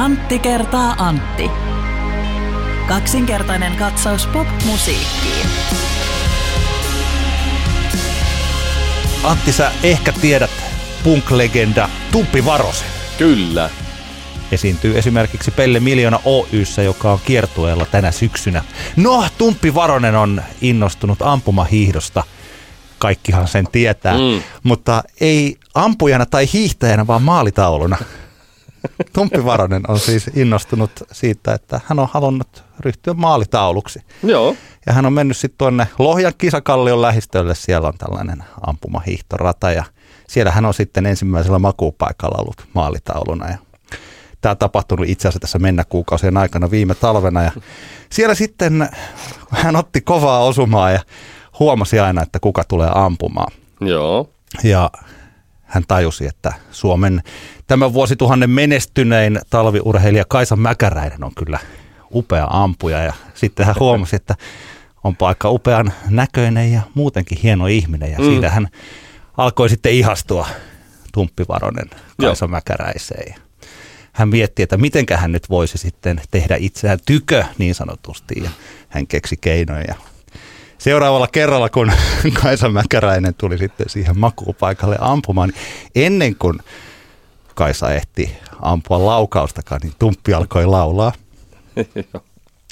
Antti kertaa Antti. Kaksinkertainen katsaus pop-musiikkiin. Antti, sä ehkä tiedät punk-legenda Tuppi Varosen. Kyllä. Esiintyy esimerkiksi Pelle Miljoona Oyssä, joka on kiertueella tänä syksynä. No, Tumppi Varonen on innostunut ampumahiihdosta. Kaikkihan sen tietää, mm. mutta ei ampujana tai hiihtäjänä, vaan maalitauluna. Tumppi Varonen on siis innostunut siitä, että hän on halunnut ryhtyä maalitauluksi. Joo. Ja hän on mennyt sitten tuonne Lohjan kisakallion lähistölle. Siellä on tällainen ampumahiihtorata ja siellä hän on sitten ensimmäisellä makuupaikalla ollut maalitauluna. Ja tämä on tapahtunut itse asiassa tässä mennä kuukausien aikana viime talvena. Ja siellä sitten hän otti kovaa osumaa ja huomasi aina, että kuka tulee ampumaan. Joo. Ja hän tajusi, että Suomen tämän vuosituhannen menestynein talviurheilija Kaisa Mäkäräinen on kyllä upea ampuja. Ja sitten hän huomasi, että on aika upean näköinen ja muutenkin hieno ihminen. Ja mm. siitä hän alkoi sitten ihastua Tumppivaronen Kaisa Joo. Mäkäräiseen. Hän mietti, että miten hän nyt voisi sitten tehdä itseään tykö niin sanotusti. Ja hän keksi keinoja seuraavalla kerralla, kun Kaisa Mäkäräinen tuli sitten siihen makuupaikalle ampumaan, niin ennen kuin Kaisa ehti ampua laukaustakaan, niin Tumppi alkoi laulaa.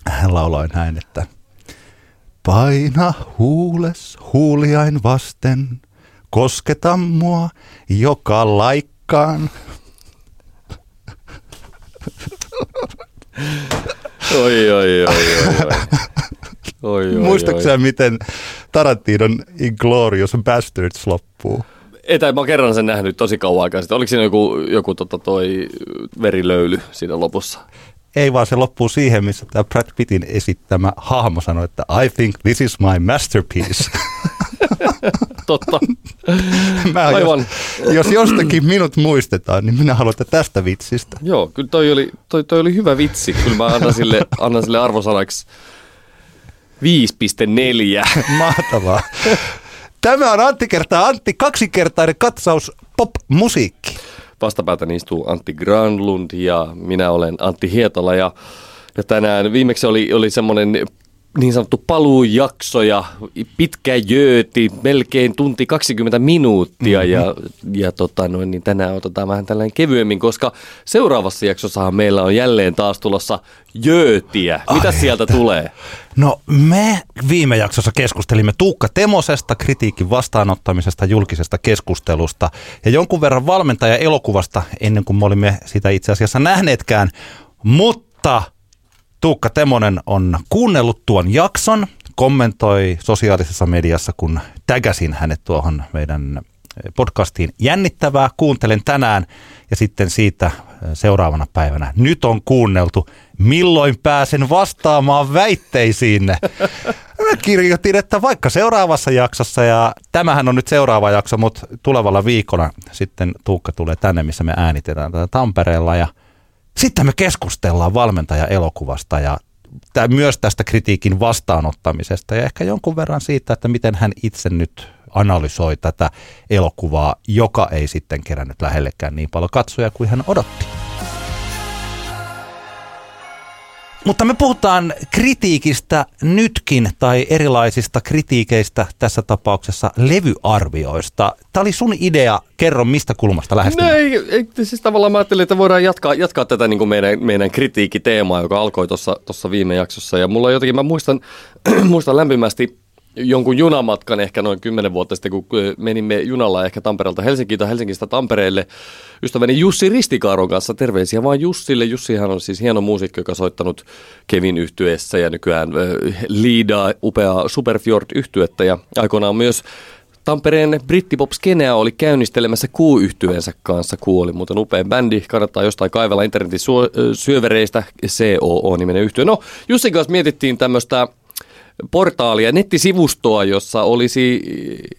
Hän lauloi näin, että Paina huules huuliain vasten, kosketa mua joka laikkaan. Oi, oi, oi, oi, oi. Oi, oi, oi. miten Tarantinon Inglorious Bastards loppuu? Etä, mä oon kerran sen nähnyt tosi kauan aikaa sitten. Oliko siinä joku, joku tota, toi verilöyly siinä lopussa? Ei vaan se loppuu siihen, missä tämä Brad Pittin esittämä hahmo sanoi, että I think this is my masterpiece. Totta. Mä Aivan. Jos, jos jostakin minut muistetaan, niin minä haluan tästä vitsistä. Joo, kyllä toi oli, toi, toi oli hyvä vitsi. Kyllä mä annan sille, annan sille arvosanaksi 5,4. Mahtavaa. Tämä on Antti kertaa Antti, kaksikertainen katsaus pop-musiikki. Vastapäätä istuu Antti Granlund ja minä olen Antti Hietola ja, ja tänään viimeksi oli, oli semmoinen niin sanottu paluujakso ja pitkä jööti, melkein tunti 20 minuuttia mm-hmm. ja, ja tota noin, niin tänään otetaan vähän tällainen kevyemmin, koska seuraavassa jaksossahan meillä on jälleen taas tulossa jöötiä. Mitä Ai sieltä että. tulee? No me viime jaksossa keskustelimme Tuukka Temosesta, kritiikin vastaanottamisesta, julkisesta keskustelusta ja jonkun verran valmentaja elokuvasta ennen kuin me olimme sitä itse asiassa nähneetkään, mutta Tuukka Temonen on kuunnellut tuon jakson, kommentoi sosiaalisessa mediassa, kun tägäsin hänet tuohon meidän podcastiin. Jännittävää, kuuntelen tänään ja sitten siitä seuraavana päivänä. Nyt on kuunneltu, milloin pääsen vastaamaan väitteisiinne. Mä kirjoitin, että vaikka seuraavassa jaksossa, ja tämähän on nyt seuraava jakso, mutta tulevalla viikolla sitten Tuukka tulee tänne, missä me äänitetään tätä Tampereella, ja sitten me keskustellaan valmentaja-elokuvasta ja myös tästä kritiikin vastaanottamisesta ja ehkä jonkun verran siitä, että miten hän itse nyt analysoi tätä elokuvaa, joka ei sitten kerännyt lähellekään niin paljon katsoja kuin hän odotti. Mutta me puhutaan kritiikistä nytkin tai erilaisista kritiikeistä, tässä tapauksessa levyarvioista. Tämä oli sun idea, kerro mistä kulmasta lähestymme. No ei, ei, siis tavallaan mä ajattelin, että voidaan jatkaa, jatkaa tätä niin kuin meidän, meidän kritiikiteemaa, joka alkoi tuossa viime jaksossa. Ja mulla jotenkin, mä muistan, muistan lämpimästi jonkun junamatkan ehkä noin kymmenen vuotta sitten, kun menimme junalla ehkä Tampereelta Helsinkiin tai Helsingistä Tampereelle ystäväni Jussi Ristikaaron kanssa. Terveisiä vaan Jussille. Jussihan on siis hieno muusikko, joka on soittanut Kevin yhtyessä ja nykyään liidaa upeaa Superfjord yhtyettä ja aikoinaan myös Tampereen brittipop-skeneä oli käynnistelemässä kuu yhtyeensä kanssa. Kuu oli muuten upea bändi, kannattaa jostain kaivella internetin syövereistä, COO-niminen yhtye. No, Jussin kanssa mietittiin tämmöistä portaalia, nettisivustoa, jossa olisi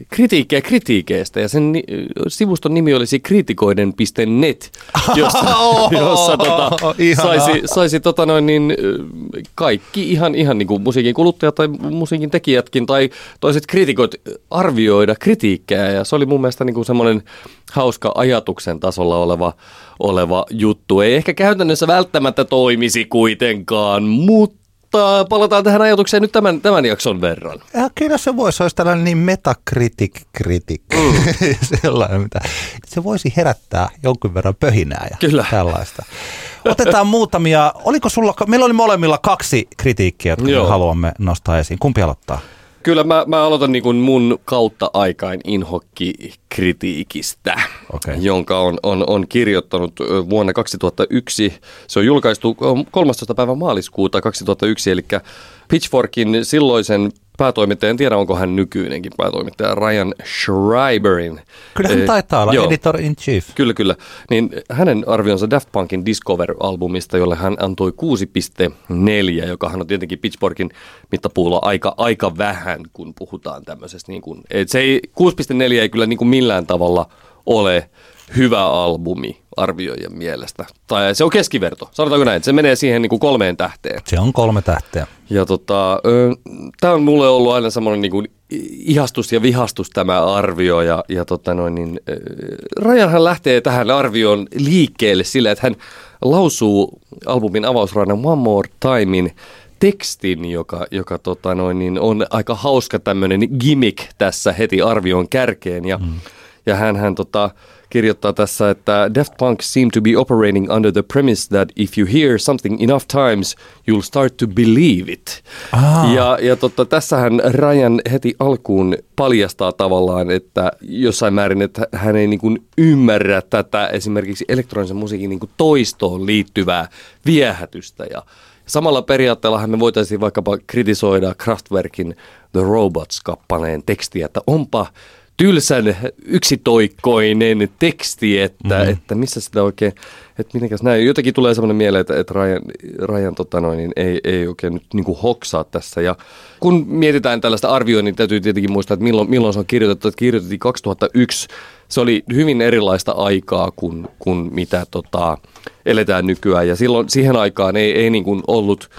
kritiikkiä kritiikeistä. Ja sen ni- sivuston nimi olisi kriitikoiden.net, jossa, jossa tota, saisi, saisi tota noin, niin, kaikki ihan, ihan niin kuin musiikin kuluttajat tai musiikin tekijätkin tai toiset kriitikot arvioida kritiikkejä ja se oli mun mielestä niin kuin semmoinen hauska ajatuksen tasolla oleva, oleva juttu. Ei ehkä käytännössä välttämättä toimisi kuitenkaan, mutta palataan tähän ajatukseen nyt tämän, tämän jakson verran. Ja kyllä se voisi, olisi tällainen niin metakritik kritik, mm. sellainen, mitä se voisi herättää jonkin verran pöhinää ja Kyllä. tällaista. Otetaan muutamia, oliko sulla, meillä oli molemmilla kaksi kritiikkiä, jotka Joo. haluamme nostaa esiin. Kumpi aloittaa? Kyllä mä, mä aloitan niin kuin mun kautta aikain inhokki-kritiikistä, Okei. jonka on, on, on kirjoittanut vuonna 2001. Se on julkaistu ö, 13. päivä maaliskuuta 2001, eli Pitchforkin silloisen päätoimittaja, en tiedä onko hän nykyinenkin päätoimittaja, Ryan Schreiberin. Kyllä hän eh, taitaa olla editor in chief. Kyllä, kyllä. Niin hänen arvionsa Daft Punkin Discover-albumista, jolle hän antoi 6,4, joka hän on tietenkin Pitchforkin mittapuulla aika, aika vähän, kun puhutaan tämmöisestä. Niin kuin, et se ei, 6,4 ei kyllä niin kuin millään tavalla ole hyvä albumi arvioijien mielestä. Tai se on keskiverto, sanotaanko näin. Se menee siihen niin kuin kolmeen tähteen. Se on kolme tähteä. Ja tota, tämä on mulle ollut aina semmoinen niinku ihastus ja vihastus tämä arvio. Ja, ja tota noin, niin, Rajanhan lähtee tähän arvioon liikkeelle sillä, että hän lausuu albumin avausradan One More Timein tekstin, joka, joka tota noin, niin on aika hauska tämmöinen gimmick tässä heti arvion kärkeen. Ja, mm. ja hän, hän tota, kirjoittaa tässä, että Daft Punk seem to be operating under the premise that if you hear something enough times, you'll start to believe it. Ah. Ja, ja totta, tässähän Ryan heti alkuun paljastaa tavallaan, että jossain määrin, että hän ei niin kuin ymmärrä tätä esimerkiksi elektronisen musiikin niin kuin toistoon liittyvää viehätystä. Ja samalla periaatteellahan me voitaisiin vaikkapa kritisoida Kraftwerkin The Robots-kappaleen tekstiä, että onpa tylsän yksitoikkoinen teksti, että, mm-hmm. että missä sitä oikein, että mitenkäs näin. Jotenkin tulee sellainen mieleen, että, että Ryan, Ryan tota noin, niin ei, ei oikein nyt niin hoksaa tässä. Ja kun mietitään tällaista arvioa, niin täytyy tietenkin muistaa, että milloin, milloin se on kirjoitettu. Että kirjoitettiin 2001. Se oli hyvin erilaista aikaa kuin, kuin mitä tota, eletään nykyään. Ja silloin siihen aikaan ei, ei niin kuin ollut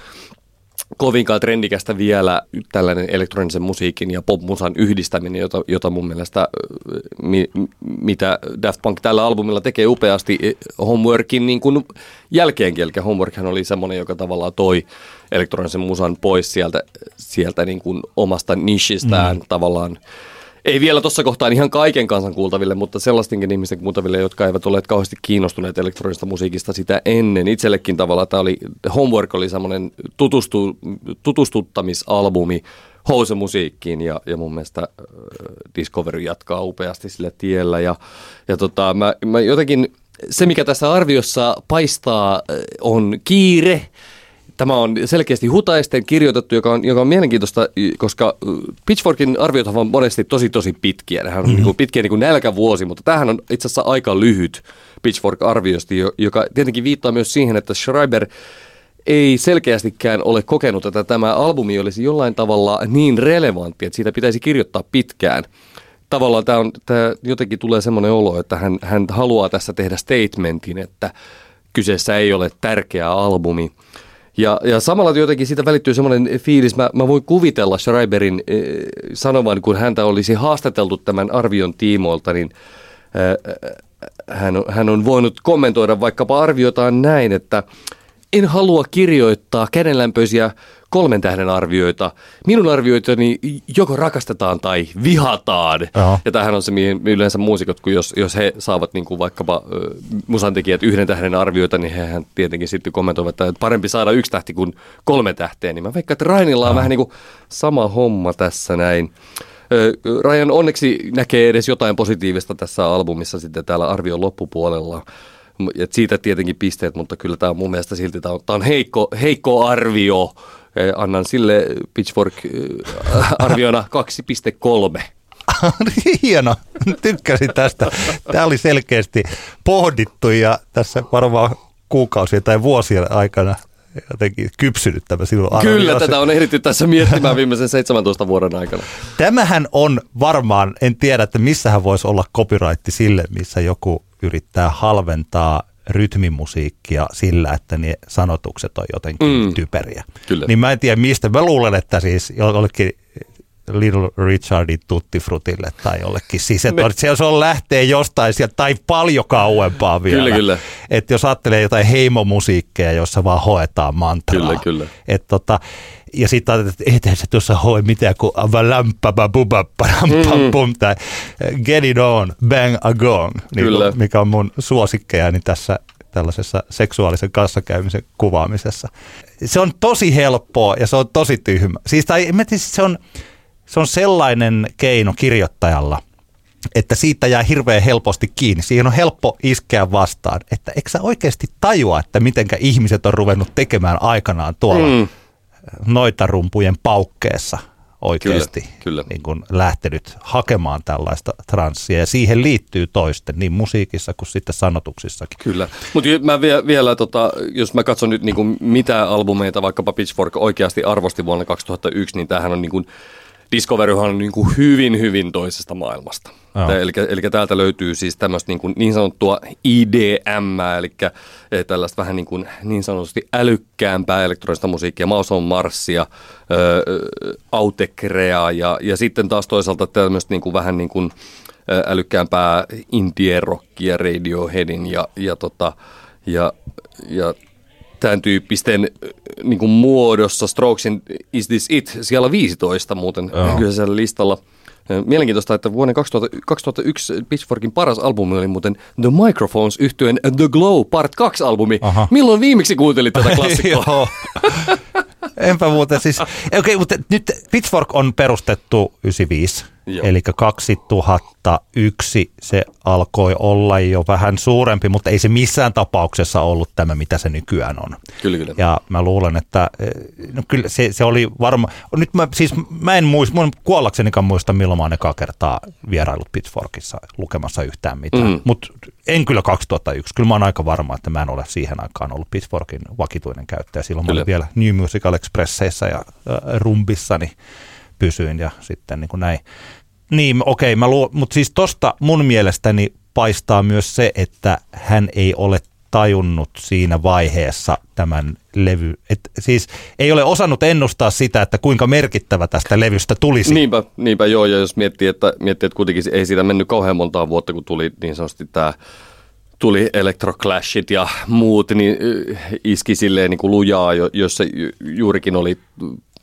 kovinkaan trendikästä vielä tällainen elektronisen musiikin ja popmusan yhdistäminen, jota, jota mun mielestä, mi, mitä Daft Punk tällä albumilla tekee upeasti eh, Homeworkin niin kuin jälkeenkin. Eli Homeworkhan oli semmoinen, joka tavallaan toi elektronisen musan pois sieltä, sieltä niin kuin omasta nishistään mm. tavallaan. Ei vielä tuossa kohtaa ihan kaiken kansan kuultaville, mutta sellaistenkin ihmisten kuultaville, jotka eivät ole kauheasti kiinnostuneet elektronisesta musiikista sitä ennen. Itsellekin tavallaan tämä oli, Homework oli semmoinen tutustu, tutustuttamisalbumi housemusiikkiin ja, ja mun mielestä äh, Discovery jatkaa upeasti sillä tiellä. Ja, ja tota, mä, mä jotenkin, se mikä tässä arviossa paistaa äh, on kiire, Tämä on selkeästi hutaisten kirjoitettu, joka on, joka on mielenkiintoista, koska Pitchforkin arviot on monesti tosi tosi pitkiä. Nehän on mm-hmm. niin pitkiä niin kuin nälkävuosi, mutta tämähän on itse asiassa aika lyhyt Pitchfork-arviosti, joka tietenkin viittaa myös siihen, että Schreiber ei selkeästikään ole kokenut, että tämä albumi olisi jollain tavalla niin relevantti, että siitä pitäisi kirjoittaa pitkään. Tavallaan tämä, on, tämä jotenkin tulee semmoinen olo, että hän, hän haluaa tässä tehdä statementin, että kyseessä ei ole tärkeä albumi. Ja, ja samalla jotenkin siitä välittyy semmoinen fiilis, mä, mä voin kuvitella Schreiberin äh, sanovan, kun häntä olisi haastateltu tämän arvion tiimoilta, niin äh, hän, on, hän on voinut kommentoida vaikkapa arviotaan näin, että en halua kirjoittaa kädenlämpöisiä kolmen tähden arvioita. Minun arvioitani joko rakastetaan tai vihataan. Joo. Ja tämähän on se, mihin yleensä muusikot, kun jos, jos he saavat niin kuin vaikkapa ö, musantekijät yhden tähden arvioita, niin hehän tietenkin sitten kommentoivat, että parempi saada yksi tähti kuin kolme tähteä. Niin mä veikkaan, että Rainilla on vähän niin kuin sama homma tässä näin. Ryan onneksi näkee edes jotain positiivista tässä albumissa sitten täällä arvion loppupuolella. Et siitä tietenkin pisteet, mutta kyllä tämä on mun mielestä silti tämä on, tää on heikko, heikko arvio. Annan sille Pitchfork-arviona 2,3. Hieno, tykkäsin tästä. Tämä oli selkeästi pohdittu ja tässä varmaan kuukausien tai vuosien aikana jotenkin kypsynyt tämä sinun Kyllä, arviosi. tätä on ehditty tässä miettimään viimeisen 17 vuoden aikana. Tämähän on varmaan, en tiedä, että missähän voisi olla copyright sille, missä joku yrittää halventaa rytmimusiikkia sillä, että ne sanotukset on jotenkin Mm. typeriä. Kyllä. Niin mä en tiedä mistä. Mä luulen, että siis jollekin Little Richardin Tutti Frutille tai jollekin. Siis että se, on lähtee jostain sieltä tai paljon kauempaa vielä. Kyllä, kyllä. Että jos ajattelee jotain heimomusiikkia, jossa vaan hoetaan mantraa. Kyllä, kyllä. Et tota, ja sitten ajattelet, että eihän se tuossa hoi mitään kuin avalämpäpä pum tai get it on, bang a gong, niin Kyllä. mikä on mun suosikkejani tässä tällaisessa seksuaalisen kanssakäymisen kuvaamisessa. Se on tosi helppoa ja se on tosi tyhmä. Siis tai, mä tiedän, se, on, se on sellainen keino kirjoittajalla, että siitä jää hirveän helposti kiinni. Siihen on helppo iskeä vastaan, että eikö sä oikeasti tajua, että mitenkä ihmiset on ruvennut tekemään aikanaan tuolla Mm. noita rumpujen paukkeessa oikeasti Kyllä, kyllä. Niin kuin lähtenyt hakemaan tällaista transsia ja siihen liittyy toisten niin musiikissa kuin sitten sanotuksissakin. Kyllä, mutta mä vie, vielä, tota, jos mä katson nyt niinku, mitä albumeita vaikkapa Pitchfork oikeasti arvosti vuonna 2001, niin tämähän on niinku, Discoveryhan on niinku hyvin, hyvin toisesta maailmasta. Joo. Eli, eli täältä löytyy siis tämmöistä niin, niin sanottua IDM, eli eh, tällaista vähän niin, kuin, niin sanotusti älykkäämpää elektronista musiikkia, Maus Marssia, ö, Autekrea ja, ja sitten taas toisaalta tämmöistä niin kuin, vähän niin kuin älykkäämpää indie-rockia Radioheadin ja, ja, tota, ja, ja tämän tyyppisten niin kuin muodossa Strokesin Is This It siellä 15 muuten Joo. kyseisellä listalla. Mielenkiintoista, että vuoden 2000, 2001 Pitchforkin paras albumi oli muuten The Microphones yhtyen The Glow Part 2 albumi. Aha. Milloin viimeksi kuuntelit tätä klassikkoa? Enpä muuten siis. Okei, okay, mutta nyt Pitchfork on perustettu 95, Joo. Eli 2001 se alkoi olla jo vähän suurempi, mutta ei se missään tapauksessa ollut tämä, mitä se nykyään on. Kyllä, kyllä. Ja mä luulen, että eh, no kyllä se, se oli varma. Nyt mä, siis mä en muista, mun kuollaksenikaan muista, milloin mä oon kertaa vierailut Pitchforkissa lukemassa yhtään mitään. Mm. Mm. Mutta en kyllä 2001. Kyllä mä oon aika varma, että mä en ole siihen aikaan ollut Pitchforkin vakituinen käyttäjä. Silloin Kyllä. mä olin vielä New Musical Expresseissä ja äh, rumbissani pysyin ja sitten niin kuin näin. Niin, okei, luo, mutta siis tosta mun mielestäni paistaa myös se, että hän ei ole tajunnut siinä vaiheessa tämän levy, että siis ei ole osannut ennustaa sitä, että kuinka merkittävä tästä levystä tulisi. Niinpä, niinpä joo, ja jos miettii, että, miettii, että kuitenkin ei siitä mennyt kauhean montaa vuotta, kun tuli niin sanotusti tämä tuli electroclashit ja muut, niin ö, iski silleen niin kuin lujaa, jo- jossa ju- juurikin oli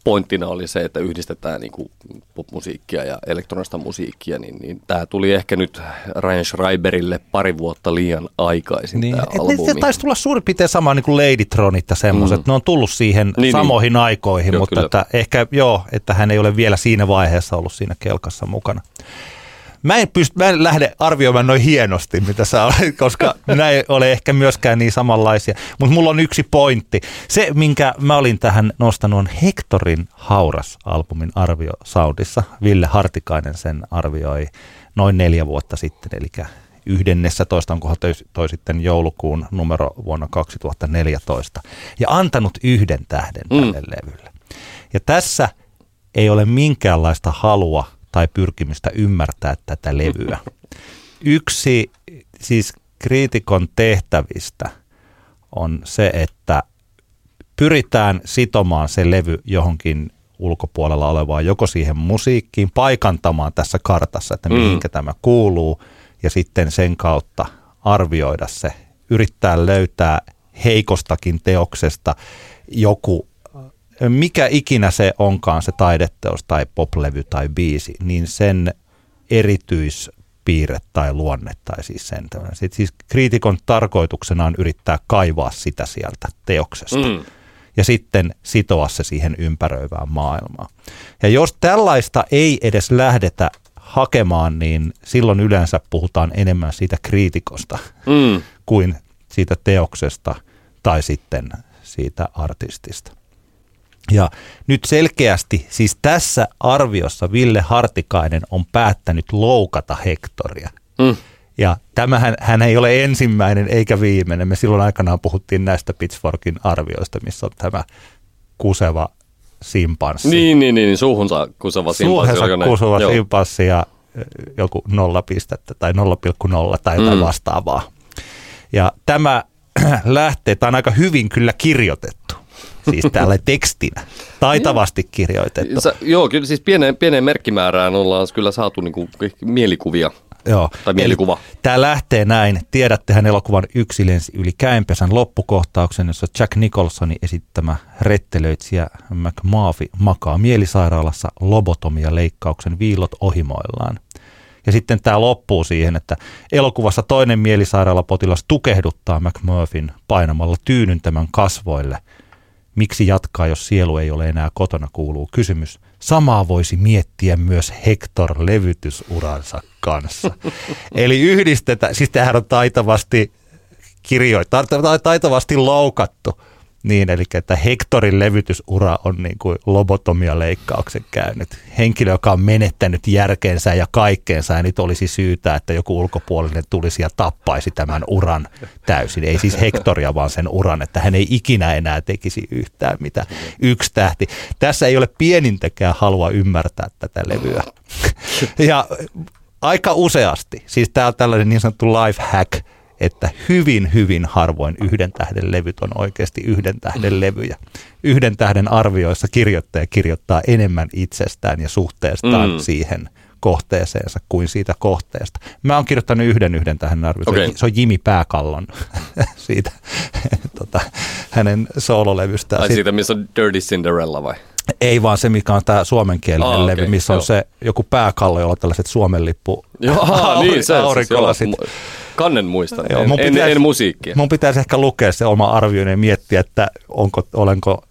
pointtina oli se, että yhdistetään niin kuin popmusiikkia ja elektronista musiikkia, niin, niin tämä tuli ehkä nyt Ryan Schreiberille pari vuotta liian aikaisin Niin, tämä et ne, albumi. se taisi tulla suurin piirtein sama niin kuin Ladytronit ja semmoiset. Mm. Ne on tullut siihen Niin, niin, niin. samoihin niin. aikoihin, Joo, mutta kyllä. että ehkä joo, että hän ei ole vielä siinä vaiheessa ollut siinä kelkassa mukana. Mä en, pyst- mä en lähde arvioimaan noin hienosti, mitä sä olet, koska nämä ei ole ehkä myöskään niin samanlaisia. Mutta mulla on yksi pointti. Se, minkä mä olin tähän nostanut, on Hectorin Hauras-albumin arvio Soundissa. Ville Hartikainen sen arvioi noin neljä vuotta sitten, eli 11. onkohan toi, toi sitten joulukuun numero vuonna 2014. Ja antanut yhden tähden Mm. tälle levylle. Ja tässä ei ole minkäänlaista halua tai pyrkimystä ymmärtää tätä levyä. Yksi siis kriitikon tehtävistä on se, että pyritään sitomaan se levy johonkin ulkopuolella olevaan, joko siihen musiikkiin, paikantamaan tässä kartassa, että Mm. mihinkä tämä kuuluu, ja sitten sen kautta arvioida se, yrittää löytää heikostakin teoksesta joku, mikä ikinä se onkaan se taideteos tai poplevy tai biisi, niin sen erityispiirre tai luonne tai siis sen tämmöinen. Sit siis kriitikon tarkoituksena on yrittää kaivaa sitä sieltä teoksesta Mm. ja sitten sitoa se siihen ympäröivään maailmaan. Ja jos tällaista ei edes lähdetä hakemaan, niin silloin yleensä puhutaan enemmän siitä kriitikosta Mm. kuin siitä teoksesta tai sitten siitä artistista. Ja nyt selkeästi, siis tässä arviossa Ville Hartikainen on päättänyt loukata Hektoria. Mm. Ja tämähän hän ei ole ensimmäinen eikä viimeinen. Me silloin aikanaan puhuttiin näistä Pitchforkin arvioista, missä on tämä kuseva simpanssi. Niin, niin, niin, suuhunsa kuseva simpanssi. Suuhunsa kuseva simpanssi ja joku nolla pistettä tai 0,0 tai jotain mm. vastaavaa. Ja tämä lähtee, tämä on aika hyvin kyllä kirjoitettu. Siis täällä tekstinä, taitavasti kirjoitettu. Sä, joo, kyllä siis pieneen, pieneen merkkimäärään ollaan kyllä saatu niinku mielikuvia Joo. Tai mielikuva. Tämä lähtee näin. Tiedättehän elokuvan Yksi lensi yli käenpesän loppukohtauksen, jossa Jack Nicholsonin esittämä rettelöitsijä McMurphy makaa mielisairaalassa lobotomia leikkauksen viilot ohimoillaan. Ja sitten tämä loppuu siihen, että elokuvassa toinen mielisairaalapotilas tukehduttaa McMurphyn painamalla tyynyntämän kasvoille. Miksi jatkaa, jos sielu ei ole enää kotona, kuuluu kysymys. Samaa voisi miettiä myös Hector levytysuransa kanssa. Eli yhdistetään, siis tämähän on taitavasti kirjoittaa, taitavasti loukattu niin, eli että Hektorin levytysura on niin kuin lobotomia-leikkauksen käynyt. Henkilö, joka on menettänyt järkeensä ja kaikkeensa ja nyt olisi syytä, että joku ulkopuolinen tulisi ja tappaisi tämän uran täysin. Ei siis Hektoria, vaan sen uran, että hän ei ikinä enää tekisi yhtään mitä. Yksi tähti. Tässä ei ole pienintäkään halua ymmärtää tätä levyä. Ja aika useasti, siis tämä on tällainen niin sanottu life hack – että hyvin, hyvin harvoin yhden tähden levyt on oikeasti yhden tähden levyjä. Yhden tähden arvioissa kirjoittaja kirjoittaa enemmän itsestään ja suhteestaan mm. siihen kohteeseensa kuin siitä kohteesta. Mä oon kirjoittanut yhden yhden tähän arvioon. Okay. Se on Jimi Pääkallon siitä tota, hänen soololevystään. Ai siitä, missä on Dirty Cinderella vai? Ei vaan se, mikä on tämä suomenkielinen ah, levy, okay, missä on joo. se joku pääkallo, jolla on tällaiset Suomen lippu Joo, aha, niin, se, siis, Kannen muistan, Joo, en, pitäisi, en, en musiikkia. Mun pitäisi ehkä lukea se oma arvioinen ja miettiä, että onko, olenko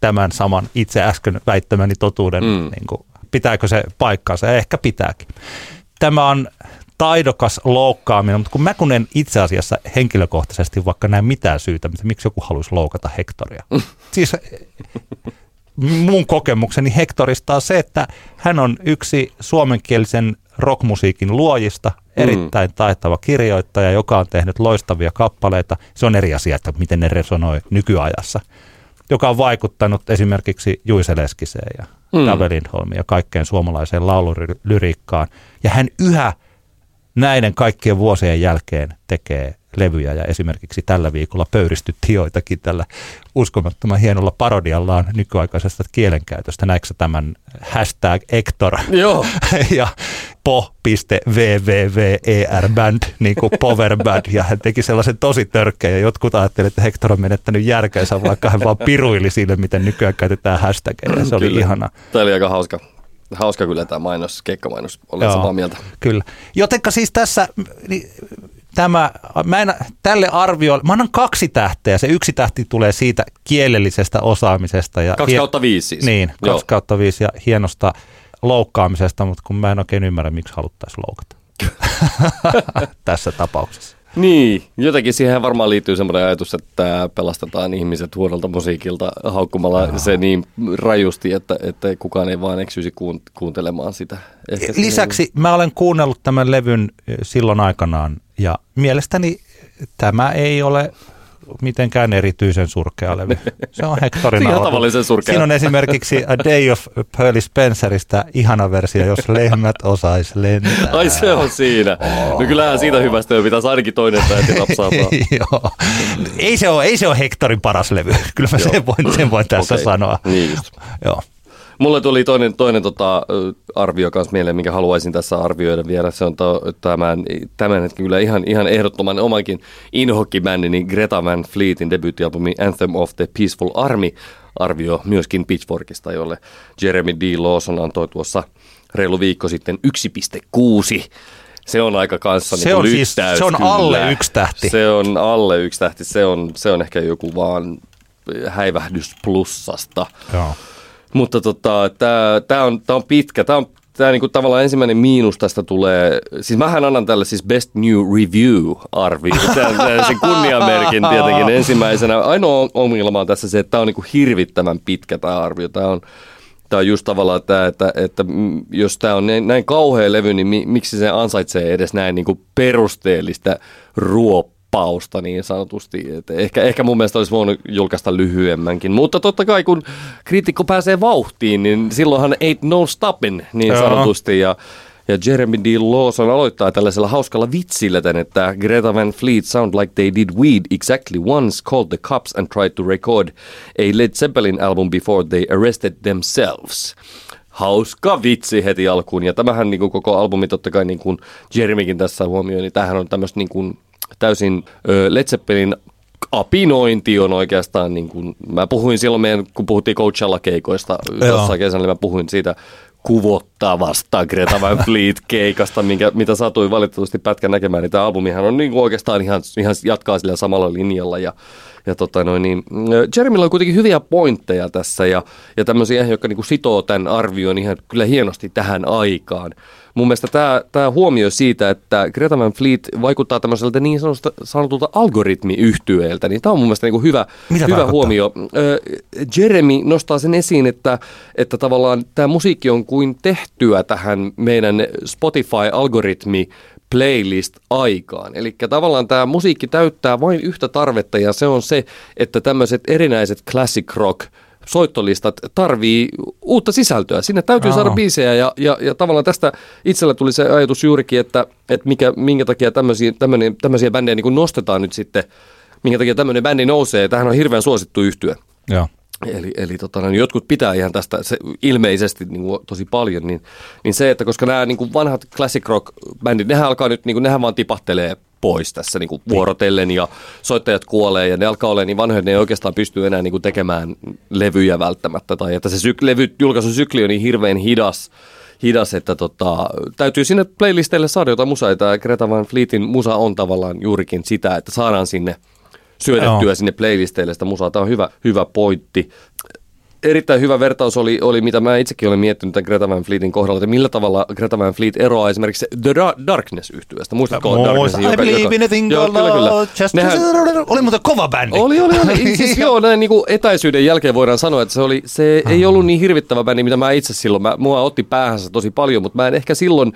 tämän saman itse äsken väittämäni totuuden, mm. niin kuin, pitääkö se paikkaansa, ja ehkä pitääkin. Tämä on taidokas loukkaaminen, mutta kun mä kun en itse asiassa henkilökohtaisesti vaikka näe mitään syytä, miksi joku haluaisi loukata Hektoria. siis mun kokemukseni Hektorista on se, että hän on yksi suomenkielisen rockmusiikin luojista, erittäin mm. taitava kirjoittaja, joka on tehnyt loistavia kappaleita. Se on eri asia, että miten ne resonoi nykyajassa. Joka on vaikuttanut esimerkiksi Juise Leskiseen ja mm. Ja kaikkeen suomalaiseen laululyriikkaan. Ja hän yhä näiden kaikkien vuosien jälkeen tekee levyjä ja esimerkiksi tällä viikolla pöyristytti joitakin tällä uskomattoman hienolla parodiallaan nykyaikaisesta kielenkäytöstä. Näetkö tämän hashtag Ektor Joo. ja po.wwwerband, niin kuin powerband, ja hän teki sellaisen tosi törkeä, ja jotkut ajattelivat, että Hector on menettänyt järkeensä, vaikka hän vaan piruili sille, miten nykyään käytetään hashtageja. Se oli Kyllä. ihana. Tämä oli aika hauska. Hauska kyllä tämä mainos, keikkamainos, olen Joo, samaa mieltä. Kyllä. Jotenka siis tässä niin tämä, mä en, tälle arvio, mä annan kaksi tähteä. Se yksi tähti tulee siitä kielellisestä osaamisesta. Ja kaksi kautta viisi siis. Niin, kaksi Joo. kautta viisi ja hienosta loukkaamisesta, mutta kun mä en oikein ymmärrä, miksi haluttaisiin loukata tässä tapauksessa. Niin, jotenkin siihen varmaan liittyy semmoinen ajatus, että pelastetaan ihmiset huonolta musiikilta haukkumalla Jaa. se niin rajusti, että, että kukaan ei vaan eksyisi kuuntelemaan sitä. Ehkä Lisäksi niin... mä olen kuunnellut tämän levyn eh, silloin aikanaan ja mielestäni tämä ei ole mitenkään erityisen surkea levy. Se on Hectorin Ihan tavallisen surkea. Siinä on esimerkiksi A Day of Pearly Spencerista ihana versio, jos lehmät osais lentää. Ai se on siinä. Oh. No kyllähän siitä hyvästä jo pitäisi ainakin toinen tähti. Joo. Ei se, ole, ei se ole Hectorin paras levy. Kyllä mä sen voin, sen voin tässä okay. sanoa. Niin just. Joo. Mulle tuli toinen, toinen tota, arvio kanssa mieleen, minkä haluaisin tässä arvioida vielä. Se on to, tämän, tämän hetken kyllä ihan, ihan ehdottoman omankin inhokkibändin niin Greta Van Fleetin debyyttialbumi Anthem of the Peaceful Army arvio myöskin Pitchforkista, jolle Jeremy D. Lawson antoi tuossa reilu viikko sitten 1,6 se on aika kanssa se niin on siis, Se on kyllä. alle yksi tähti. Se on alle yksi tähti. Se on, se on ehkä joku vaan häivähdys plussasta. Joo. Mutta tota, tämä on, tää on pitkä. Tämä on tämä niinku tavallaan ensimmäinen miinus tästä tulee, siis mähän annan tälle siis Best New Review-arvi, se kunniamerkin tietenkin ensimmäisenä. Ainoa ongelma on tässä se, että tämä on niinku hirvittävän pitkä tämä arvio. Tämä on Tämä on just tavallaan tämä, että, että jos tämä on näin kauhea levy, niin mi, miksi se ansaitsee edes näin niin kuin perusteellista ruoppausta niin sanotusti. Et ehkä, ehkä mun mielestä olisi voinut julkaista lyhyemmänkin, mutta totta kai kun kriitikko pääsee vauhtiin, niin silloinhan ain't no stopping niin sanotusti. Ja, ja Jeremy D. Lawson aloittaa tällaisella hauskalla vitsillä tän, että Greta Van Fleet sound like they did weed exactly once, called the cops and tried to record a Led Zeppelin album before they arrested themselves hauska vitsi heti alkuun. Ja tämähän niin kuin koko albumi totta kai niin kuin Jeremykin tässä huomioi, niin tämähän on tämmöistä niin kuin täysin ö, Led Zeppelin apinointi on oikeastaan, niin kuin, mä puhuin silloin meidän, kun puhuttiin Coachella-keikoista tuossa kesällä, niin mä puhuin siitä kuvottavasta Greta Van Fleet-keikasta, minkä, mitä satui valitettavasti pätkän näkemään, niin tämä albumihan on niin oikeastaan ihan, ihan jatkaa sillä samalla linjalla ja ja tota noin, niin, Jeremillä on kuitenkin hyviä pointteja tässä ja, ja tämmöisiä, jotka niin kuin sitoo tämän arvion ihan kyllä hienosti tähän aikaan. Mun mielestä tämä, tämä huomio siitä, että Greta Van Fleet vaikuttaa tämmöiseltä niin sanotulta algoritmiyhtyeeltä, niin tämä on mun mielestä niin kuin hyvä, hyvä huomio. Jeremy nostaa sen esiin, että, että tavallaan tämä musiikki on kuin tehtyä tähän meidän Spotify-algoritmi playlist-aikaan. Eli tavallaan tämä musiikki täyttää vain yhtä tarvetta ja se on se, että tämmöiset erinäiset classic rock soittolistat tarvii uutta sisältöä. Sinne täytyy Aa. saada biisejä ja, ja, ja tavallaan tästä itsellä tuli se ajatus juurikin, että, että mikä, minkä takia tämmöisiä, tämmöisiä bändejä niin nostetaan nyt sitten, minkä takia tämmöinen bändi nousee. Tähän on hirveän suosittu yhtyä. Joo. Eli, eli tota, niin jotkut pitää ihan tästä se, ilmeisesti niin kuin, tosi paljon, niin, niin se, että koska nämä niin kuin vanhat classic rock bändit, nehän alkaa nyt, niin kuin, nehän vaan tipahtelee pois tässä niin kuin vuorotellen ja soittajat kuolee ja ne alkaa olla niin vanhoja, että ne ei oikeastaan pysty enää niin kuin tekemään levyjä välttämättä tai että se syk- levy, julkaisusykli on niin hirveän hidas, hidas, että tota, täytyy sinne playlisteille saada jotain musaa. Tämä Greta Van Fleetin musa on tavallaan juurikin sitä, että saadaan sinne – syötettyä Joo. sinne playlisteille sitä musaa. Tämä on hyvä, hyvä pointti. Erittäin hyvä vertaus oli, oli, mitä mä itsekin olen miettinyt tämän Greta Van Fleetin kohdalla, että millä tavalla Greta Van Fleet eroaa esimerkiksi The Darkness-yhtyöstä. Muistatko Muista, Darkness? Joka, I believe in a thing joo, kyllä, kyllä. Nehän, oli muuten kova bändi. Oli, oli, oli. siis joo, näin niin kuin etäisyyden jälkeen voidaan sanoa, että se, oli, se ei ollut niin hirvittävä bändi, mitä mä itse silloin, mä, mua otti päähänsä tosi paljon, mutta mä en ehkä silloin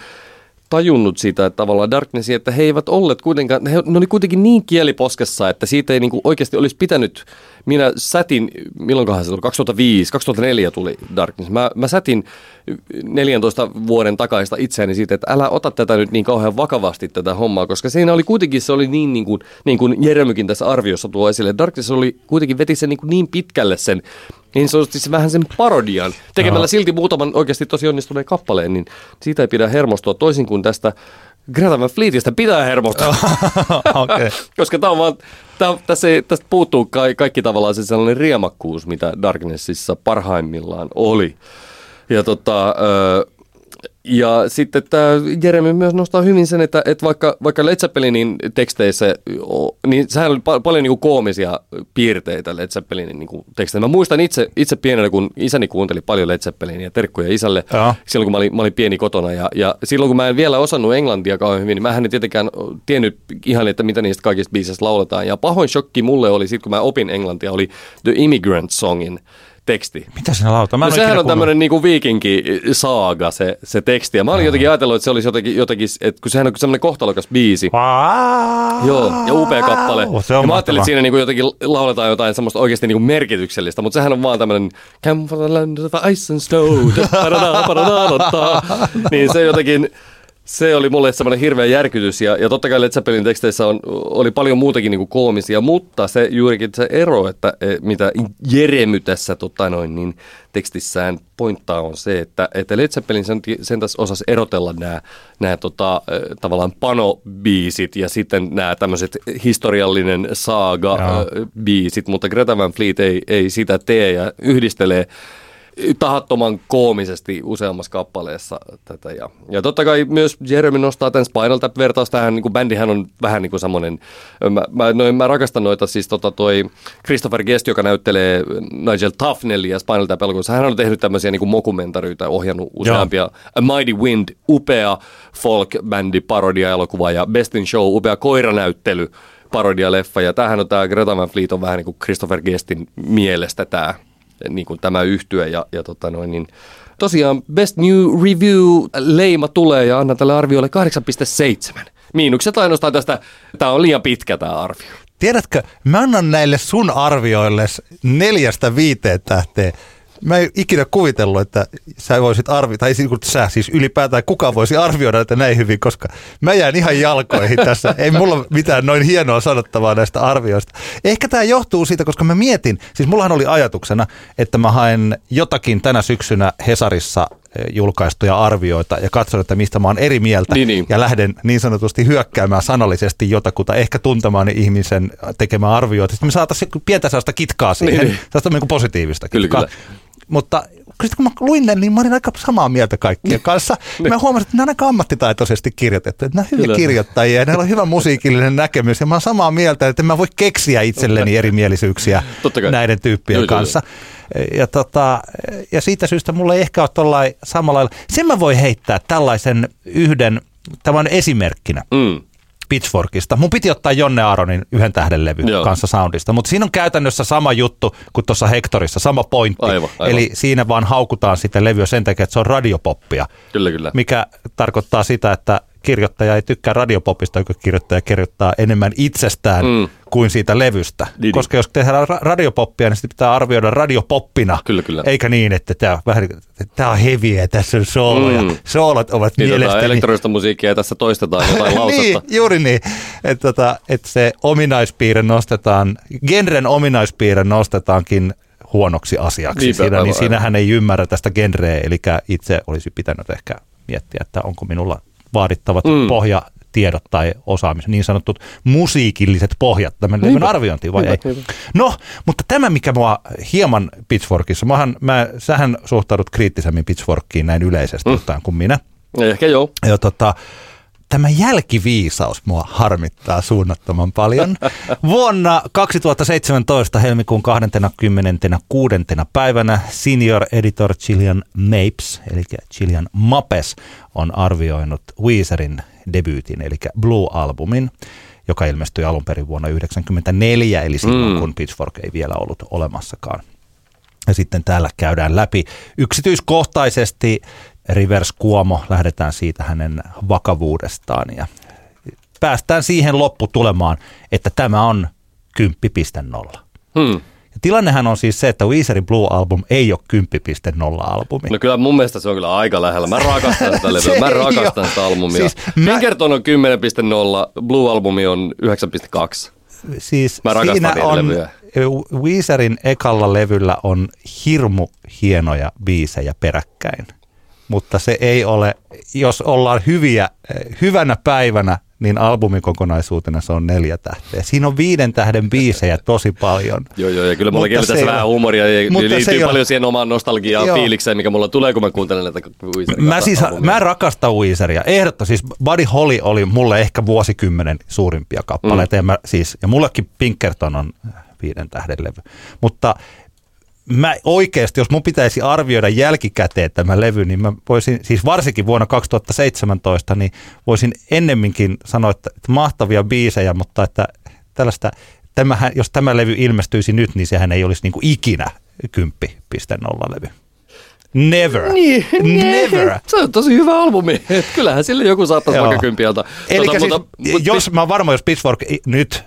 tajunnut sitä, että tavallaan Darknessi, että he eivät olleet kuitenkaan, he, ne oli kuitenkin niin kieliposkessa, että siitä ei niin kuin oikeasti olisi pitänyt, minä sätin, milloinkohan se tuli, 2005, 2004 tuli Darkness, mä, mä sätin 14 vuoden takaista itseäni siitä, että älä ota tätä nyt niin kauhean vakavasti tätä hommaa, koska siinä oli kuitenkin, se oli niin, niin kuin, niin kuin Jeremykin tässä arviossa tuo esille, Darkness oli kuitenkin veti sen niin, kuin niin pitkälle sen niin se siis vähän sen parodian, tekemällä Aha. silti muutaman oikeasti tosi onnistuneen kappaleen, niin siitä ei pidä hermostua. Toisin kuin tästä Greta Van Fleetistä pitää hermostua. okay. Koska tämä on vaan, tää, tässä, tästä puuttuu ka- kaikki tavallaan se sellainen riemakkuus, mitä Darknessissa parhaimmillaan oli. Ja tota, ö, ja sitten tämä Jeremy myös nostaa hyvin sen, että, että vaikka, vaikka Led Zeppelinin teksteissä, niin sehän oli pa- paljon niin koomisia piirteitä Led Zeppelinin niin teksteissä. Mä muistan itse, itse pienenä, kun isäni kuunteli paljon Led Zeppelinia, terkkuja isälle, ja. silloin kun mä olin, mä olin pieni kotona. Ja, ja silloin kun mä en vielä osannut englantia kauhean hyvin, niin mä en tietenkään tiennyt ihan, että mitä niistä kaikista biisistä lauletaan. Ja pahoin shokki mulle oli sitten, kun mä opin englantia, oli The Immigrant Songin teksti. Mitä sinä lauta? Mä no, sehän on tämmöinen niinku viikinki-saaga se, se teksti. Ja mä olin jotenkin ajatellut, että se olisi jotenkin, jotenkin että kun sehän on semmoinen kohtalokas biisi. Joo, ja upea kappale. Oh, se on ja mä ajattelin, että siinä niinku jotenkin lauletaan jotain semmoista oikeasti niinku merkityksellistä, mutta sehän on vaan tämmöinen Come for the land of ice and snow. niin se jotenkin se oli mulle semmoinen hirveä järkytys ja, ja totta kai Led Zeppelin teksteissä on, oli paljon muutakin niin kuin koomisia, mutta se juurikin se ero, että e, mitä Jeremy tässä tota noin, niin tekstissään pointtaa on se, että, että Led Zeppelin sen, sen tässä osasi erotella nämä, nämä tota, e, tavallaan panobiisit ja sitten nämä tämmöiset historiallinen saaga-biisit, mutta Greta Van Fleet ei, ei sitä tee ja yhdistelee tahattoman koomisesti useammassa kappaleessa tätä. Ja, ja totta kai myös Jeremy nostaa tämän Spinal Tap-vertaus tähän, niin kuin bändihän on vähän niin kuin semmoinen, mä, mä, no, mä rakastan noita siis tota toi Christopher Guest, joka näyttelee Nigel ja Spinal Tap elokuvassa. Hän on tehnyt tämmöisiä niin kuin mokumentaryitä, ohjannut useampia. Joo. A Mighty Wind, upea folk-bändi parodia-elokuva ja Best in Show, upea koiranäyttely parodialeffa. Ja tämähän on tämä Greta Van Fleet on vähän niin kuin Christopher Guestin mielestä tämä niin kuin tämä yhtye ja, ja tota noin, niin tosiaan Best New Review-leima tulee ja annan tälle arviolle 8,7. Miinukset ainoastaan tästä, tämä on liian pitkä tämä arvio. Tiedätkö, mä annan näille sun arvioille neljästä viiteen tähteen. Mä en ikinä kuvitellut, että sä voisit arvioida, tai siis, sä siis ylipäätään kukaan voisi arvioida näitä näin hyvin, koska mä jään ihan jalkoihin tässä. Ei mulla mitään noin hienoa sanottavaa näistä arvioista. Ehkä tämä johtuu siitä, koska mä mietin, siis mullahan oli ajatuksena, että mä haen jotakin tänä syksynä Hesarissa eh, julkaistuja arvioita ja katson, että mistä mä oon eri mieltä Niin, niin. ja lähden niin sanotusti hyökkäämään sanallisesti jotakuta, ehkä tuntemaan ihmisen tekemään arvioita. Sitten me saataisiin pientä sellaista kitkaa siihen, Niin, niin, niin. sellaista niin positiivista Kyllä, kitkaa. kyllä. Mutta sitten kun mä luin ne, niin mä olin aika samaa mieltä kaikkien kanssa. Mä huomasin, että nämä on aika ammattitaitoisesti kirjoitettu. Että nämä on hyviä Kyllä. kirjoittajia ja näillä on hyvä musiikillinen näkemys. Ja mä oon samaa mieltä, että mä voi keksiä itselleni erimielisyyksiä näiden tyyppien joo, kanssa. Ja, tota, ja siitä syystä mulla ei ehkä ole tollain samalla lailla. Sen mä voi heittää tällaisen yhden, tämän esimerkkinä. Mm. Pitchforkista. Mun piti ottaa Jonne Aaronin yhden tähden levy Joo. kanssa soundista, mutta siinä on käytännössä sama juttu kuin tuossa Hectorissa, sama pointti. Aivan, aivan. Eli siinä vaan haukutaan sitä levyä sen takia, että se on radiopoppia, Kyllä, kyllä. mikä tarkoittaa sitä, että kirjoittaja ei tykkää radiopopista, joka kirjoittaja kirjoittaa enemmän itsestään Mm. kuin siitä levystä. Niin, Koska jos tehdään ra- radiopoppia, niin sitä pitää arvioida radiopoppina, Kyllä, kyllä. eikä niin, että tämä on, vähän, tämä on heviä tässä on sooloja. Mm. Soolot ovat Niin tota, mielestäni... elektronista musiikkia ja tässä toistetaan jotain lausetta. niin, juuri niin. Että tota, et se ominaispiirre nostetaan, genren ominaispiirre nostetaankin huonoksi asiaksi Niinpä, siinä, niin siinähän ei ymmärrä tästä genreä, eli itse olisi pitänyt ehkä miettiä, että onko minulla vaadittavat Mm. pohjatiedot tai osaamisen, niin sanotut musiikilliset pohjat tämän levyn Niinpä. arviointiin vai Niinpä, ei. niinpä. No, mutta tämä mikä mua hieman Pitchforkissa, mähän, mä, sähän suhtaudut kriittisemmin Pitchforkiin näin yleisesti Mm. kuin minä. Ehkä joo. Ja tota, tämä jälkiviisaus mua harmittaa suunnattoman paljon. Vuonna 2017 helmikuun 26. päivänä senior editor Gillian Mapes, eli Gillian Mapes, on arvioinut Weezerin debyytin, eli Blue-albumin, joka ilmestyi alun perin vuonna 1994, eli silloin Mm. kun Pitchfork ei vielä ollut olemassakaan. Ja sitten täällä käydään läpi yksityiskohtaisesti Rivers Cuomo, lähdetään siitä hänen vakavuudestaan ja päästään siihen lopputulemaan, että tämä on 10.0. Hmm. Ja tilannehan on siis se, että Weezerin Blue Album ei ole 10.0 albumi. No kyllä mun mielestä se on kyllä aika lähellä. Mä rakastan sitä levyä. Mä rakastan sitä albumia. Siis Siis mä- Pinkerton on 10.0, Blue-albumi on 9.2. siis Mä rakastan siinä on, levyjä. Weezerin ekalla levyllä on hirmu hienoja biisejä peräkkäin. Mutta se ei ole, jos ollaan hyviä, hyvänä päivänä, niin albumin kokonaisuutena se on neljä tähteä. Siinä on viiden tähden biisejä tosi paljon. Joo, joo, ja kyllä mulla se tässä vähän huumoria ja mutta se liittyy ei ole- paljon siihen omaan nostalgiaan Joo. fiilikseen, mikä mulla tulee, kun mä kuuntelen näitä Weezerin Mä siis, albumia. mä rakastan Weezeria. Ehdotto, siis Buddy Holly oli mulle ehkä vuosikymmenen suurimpia kappaleita. Mm. Ja, mä, siis, ja mullekin Pinkerton on viiden tähden levy. Mutta mä oikeasti, jos mun pitäisi arvioida jälkikäteen tämä levy, niin mä voisin, siis varsinkin vuonna 2017, niin voisin ennemminkin sanoa, että, että mahtavia biisejä, mutta että tällaista, tämähän, jos tämä levy ilmestyisi nyt, niin sehän ei olisi niin kuin ikinä 10.0 levy. Never. Niin, Never. Se on tosi hyvä albumi. Kyllähän sille joku saattaisi vaikka kympialta. Eli Tota, siis, mutta- mut- jos mä oon varma, jos Pitchfork nyt,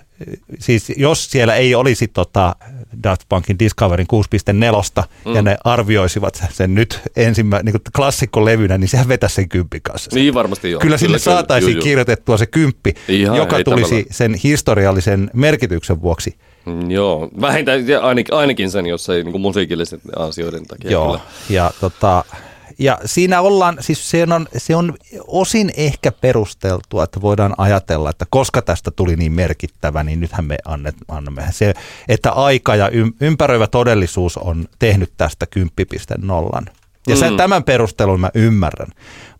siis jos siellä ei olisi tota Daft Punkin Discoverin 6.4 mm. ja ne arvioisivat sen nyt ensimmä, niin klassikkolevynä, niin sehän vetäisi sen kympin kanssa. Niin varmasti joo. Kyllä sinne saataisiin juu, kirjoitettua se kymppi, Ihan joka tulisi sen historiallisen merkityksen vuoksi. Mm, Joo, vähintään ainakin sen, jos ei niin musiikillisen asioiden takia. Joo, Kyllä. ja, tota, ja siinä ollaan, siis se on, se on osin ehkä perusteltua, että voidaan ajatella, että koska tästä tuli niin merkittävä, niin nythän me annet, annamme se, että aika ja ym, ympäröivä todellisuus on tehnyt tästä 10.0. Ja sen, Mm. tämän perustelun mä ymmärrän,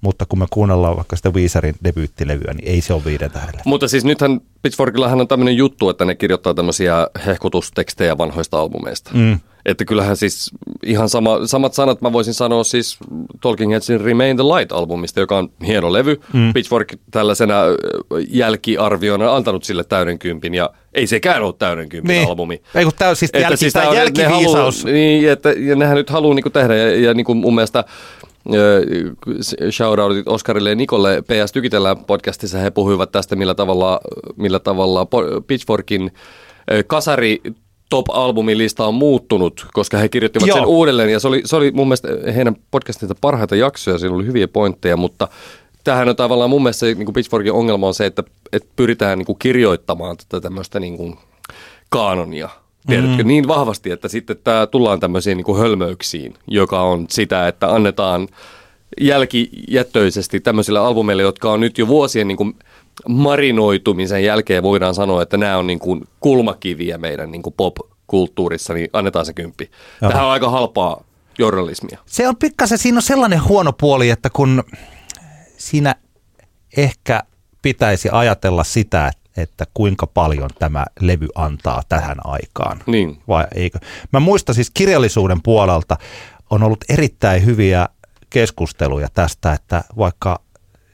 mutta kun me kuunnellaan vaikka sitä Weezerin debyyttilevyä, niin ei se ole viiden tähdellä. Mutta siis nythän Pitchforkillahan on tämmöinen juttu, että ne kirjoittaa tämmöisiä hehkutustekstejä vanhoista albumeista. Mm. Että kyllähän siis ihan sama, samat sanat mä voisin sanoa siis Talking Headsin Remain the Light-albumista, joka on hieno levy. Mm. Pitchfork tällaisena jälkiarviona antanut sille täyden kympin ja ei sekään ole täyden kympin Niin. albumi. Ei kun on siis, jälki, siis tää on- jälkiviisaus. Haluu, niin, että, ja nehän nyt haluaa niinku tehdä ja, ja niinku mun mielestä shoutoutit Oskarille ja Nikolle PS Tykitellään podcastissa. He puhuivat tästä, millä tavalla, millä tavalla Pitchforkin kasari top-albumin lista on muuttunut, koska he kirjoittivat Joo. sen uudelleen. Ja se oli, se oli mun mielestä heidän podcastinsa parhaita jaksoja, siinä oli hyviä pointteja, mutta tämähän on tavallaan mun mielestä se, niin Pitchforkin ongelma on se, että, että pyritään niin kuin kirjoittamaan tätä tämmöistä niin kuin kaanonia. Tiedätkö, mm. niin vahvasti, että sitten tämä tullaan tämmöisiin niin kuin hölmöyksiin, joka on sitä, että annetaan jälkijättöisesti tämmöisille albumeille, jotka on nyt jo vuosien niin kuin marinoitumisen jälkeen voidaan sanoa, että nämä on niin kuin kulmakiviä meidän niin kuin pop-kulttuurissa, niin annetaan se kymppi. Joo. Tähän on aika halpaa journalismia. Se on pikkasen, siinä on sellainen huono puoli, että kun siinä ehkä pitäisi ajatella sitä, että kuinka paljon tämä levy antaa tähän aikaan. Niin. Vai eikö? Mä muistan siis kirjallisuuden puolelta on ollut erittäin hyviä keskusteluja tästä, että vaikka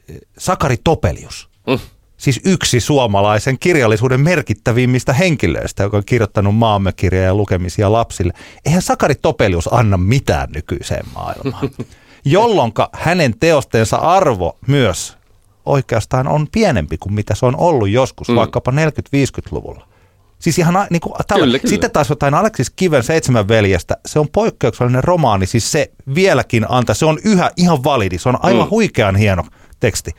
eh, Sakari Topelius, Mm. Siis yksi suomalaisen kirjallisuuden merkittävimmistä henkilöistä, joka on kirjoittanut maamme kirjoja ja lukemisia lapsille. Eihän Sakari Topelius anna mitään nykyiseen maailmaan, jolloin hänen teostensa arvo myös oikeastaan on pienempi kuin mitä se on ollut joskus, mm. vaikkapa 40-50-luvulla. Siis ihan niin kuin, tällä, Kyllä, kyllä. Sitten taas jotain Aleksis Kiven Seitsemän veljestä, se on poikkeuksellinen romaani, siis se vieläkin antaa, se on yhä ihan validi, se on aivan Mm. huikean hieno teksti.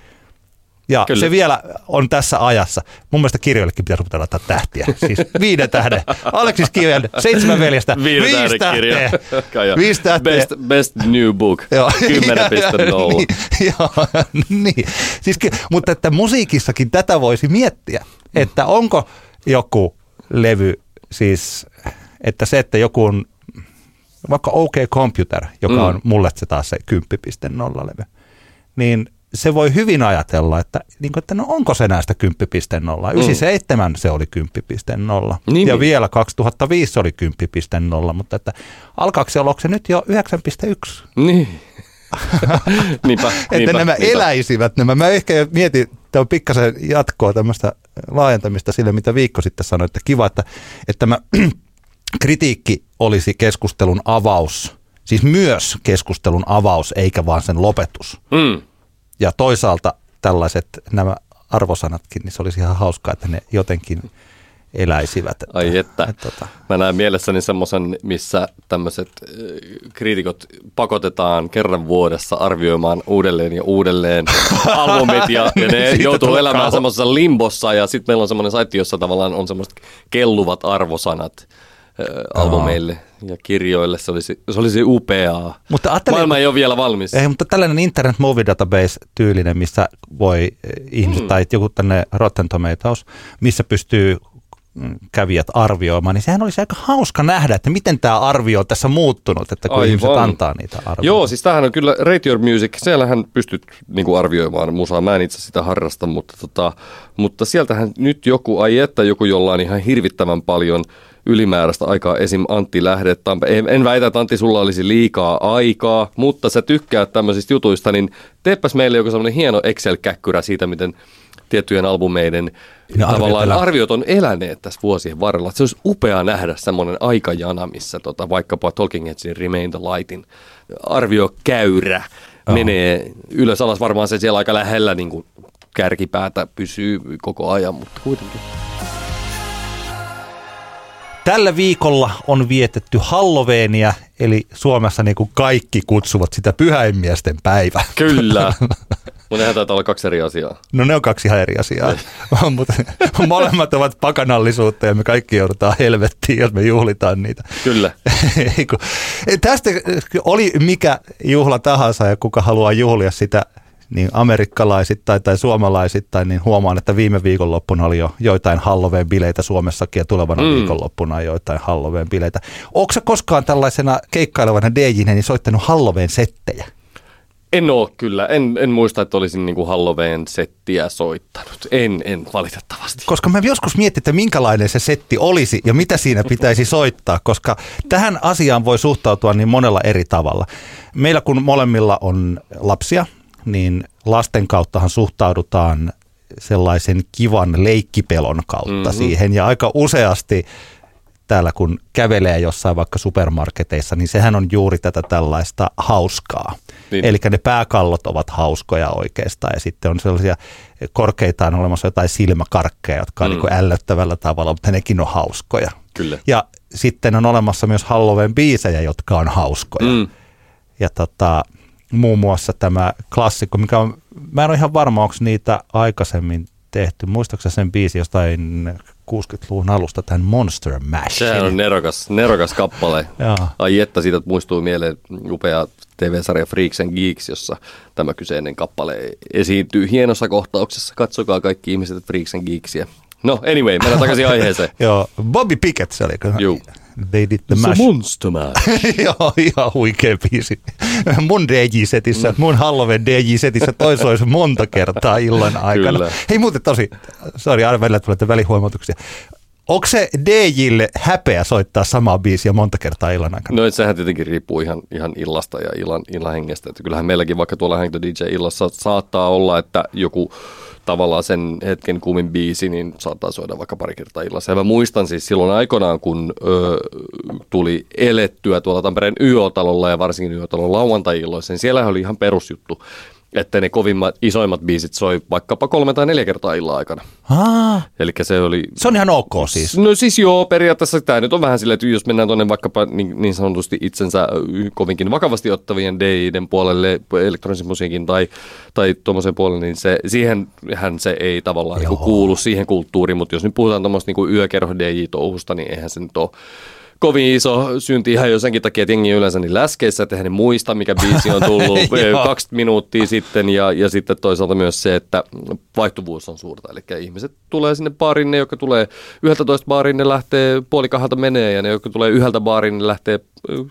Ja Kyllä. se vielä on tässä ajassa. Mun mielestä kirjoillekin pitäisi ruveta laittaa tähtiä. Siis viiden tähden. Aleksis Kiven, seitsemän veljestä. Viiden viisi tähden tähteä. Viisi tähteä. Best, best new book. Joo. 10.0. niin, joo, niin. Siis, ky- mutta että musiikissakin tätä voisi miettiä, että onko joku levy siis, että se, että joku on vaikka OK Computer, joka Mm. on mulle se taas se 10.0 levy, niin se voi hyvin ajatella, että, niin kuin, että no onko se näistä 10.0. 97 se oli 10.0 Niin, ja niin. vielä 2005 se oli 10.0, mutta että alkaako se olla, se nyt jo 9.1? Niin. niinpä, että niinpä, nämä niinpä. eläisivät nämä. Mä ehkä mietin, tämä on pikkasen jatkoa tämmöistä laajentamista sille, mitä Viikko sitten sanoi, että kiva, että, että tämä kritiikki olisi keskustelun avaus, siis myös keskustelun avaus, eikä vaan sen lopetus. Mm. Ja toisaalta tällaiset nämä arvosanatkin, niin se olisi ihan hauskaa, että ne jotenkin eläisivät. Että, Ai että. että, tota, Mä näen mielessäni semmoisen, missä tämmöiset kriitikot pakotetaan kerran vuodessa arvioimaan uudelleen ja uudelleen albumit ja, ja ne joutuu elämään semmoisessa limbossa ja sitten meillä on semmoinen saitti, jossa tavallaan on semmoiset kelluvat arvosanat albumeille ja kirjoille. Se olisi, se olisi upeaa. Mutta ajattele- Maailma ei ole vielä valmis. Ei, mutta tällainen Internet Movie Database-tyylinen, missä voi eh, ihmiset mm. tai joku tänne Rotten Tomatoes, missä pystyy mm, kävijät arvioimaan, niin sehän olisi aika hauska nähdä, että miten tämä arvio on tässä muuttunut, että kun Aivan. ihmiset antaa niitä arvioita. Joo, siis tämähän on kyllä Rate Your Music, siellähän pystyt niinku arvioimaan musaa. Mä en itse sitä harrasta, mutta, tota, mutta sieltähän nyt joku, ai että joku, jolla on ihan hirvittävän paljon ylimääräistä aikaa, esim. Antti Lähde. En, en väitä, että Antti, sulla olisi liikaa aikaa, mutta sä tykkäät tämmöisistä jutuista, niin teepäs meille joku semmoinen hieno Excel-käkkyrä siitä, miten tiettyjen albumeiden Ne arviot tavallaan elää. arviot on eläneet tässä vuosien varrella. Se olisi upea nähdä semmoinen aikajana, missä tota, vaikkapa Talking Headsin Remain the Lightin arviokäyrä menee ylös alas. Varmaan se siellä aika lähellä niin kuin kärkipäätä pysyy koko ajan, mutta kuitenkin. Tällä viikolla on vietetty Halloweenia, eli Suomessa niin kuin kaikki kutsuvat sitä pyhäinmiesten päivä. Kyllä. Mutta nehän taitaa olla kaksi eri asiaa. No ne on kaksi ihan eri asiaa, mutta molemmat ovat pakanallisuutta ja me kaikki joudutaan helvettiin, jos me juhlitaan niitä. Kyllä. Tästä oli mikä juhla tahansa ja kuka haluaa juhlia sitä niin amerikkalaisittain tai suomalaisittain, niin huomaan, että viime viikonloppuna oli jo joitain Halloween-bileitä Suomessakin ja tulevana mm. Viikonloppuna on joitain Halloween-bileitä. Onko koskaan tällaisena keikkailevana DJnä niin soittanut Halloween-settejä? En oo kyllä. En, en muista, että olisin niinku Halloween-settiä soittanut. En, en valitettavasti. Koska mä joskus mietin, että minkälainen se setti olisi ja mitä siinä pitäisi soittaa, koska tähän asiaan voi suhtautua niin monella eri tavalla. Meillä kun molemmilla on lapsia, niin lasten kauttahan suhtaudutaan sellaisen kivan leikkipelon kautta mm-hmm. siihen. Ja aika useasti täällä kun kävelee jossain vaikka supermarketeissa, niin sehän on juuri tätä tällaista hauskaa. Niin. Eli ne pääkallot ovat hauskoja oikeastaan ja sitten on sellaisia korkeitaan olemassa jotain silmäkarkkeja, jotka on mm. niin ällöttävällä tavalla, mutta nekin on hauskoja. Kyllä. Ja sitten on olemassa myös Halloween biisejä, jotka on hauskoja. Mm. Ja tota, muun muassa tämä klassikko, mikä on, mä en ole ihan varma, onko niitä aikaisemmin tehty. Muistaakseni sen biisi jostain 60-luvun alusta tämän Monster Mash. Sehän on nerokas, nerokas kappale. Ai että siitä muistuu mieleen upea TV-sarja Freaks and Geeks, jossa tämä kyseinen kappale esiintyy hienossa kohtauksessa. Katsokaa kaikki ihmiset Freaks and Geeksia. No anyway, mennään takaisin aiheeseen. Joo, Bobby Pickett se oli. Joo. They did the mash. monster mash. Joo, ihan huikea biisi. Mun DJ-setissä, mun Halloween DJ-setissä toi soisi monta kertaa illan aikana. Kyllä. Hei muuten tosi, sori, aina välillä tulee välihuomautuksia. Onko se DJille häpeä soittaa samaa biisiä monta kertaa illan aikana? No sehän tietenkin riippuu ihan, ihan illasta ja illan, illan hengestä. Että kyllähän meilläkin vaikka tuolla Hang DJ-illassa saattaa olla, että joku tavallaan sen hetken kuumin biisi, niin saattaa soida vaikka pari kertaa illassa. Ja mä muistan siis silloin aikanaan, kun ö, tuli elettyä tuolla Tampereen YO-talolla ja varsinkin YO-talon lauantai-illoissa, niin siellä oli ihan perusjuttu, että ne kovimmat, isoimmat biisit soi vaikkapa kolme tai neljä kertaa illan aikana. Eli se oli... Se on ihan ok siis. No siis joo, periaatteessa tämä nyt on vähän silleen, että jos mennään tuonne vaikkapa niin, niin sanotusti itsensä kovinkin vakavasti ottavien DJiden puolelle, elektronisen musiikin tai, tai tuommoisen puolelle, niin se, siihenhän se ei tavallaan niin kuulu siihen kulttuuriin, mutta jos nyt puhutaan tuommoista niin yökerho DJ-touhusta, niin eihän se nyt ole kovin iso synti ihan jo senkin takia, että jengi yleensä niin läskeissä, että ne muista, mikä biisi on tullut kaksi minuuttia sitten. Ja, ja sitten toisaalta myös se, että vaihtuvuus on suurta. Eli ihmiset tulee sinne baariin, ne, jotka tulee 11 baariin, ne lähtee puoli kahdelta menee, ja ne, jotka tulee yhdeltä baariin, ne lähtee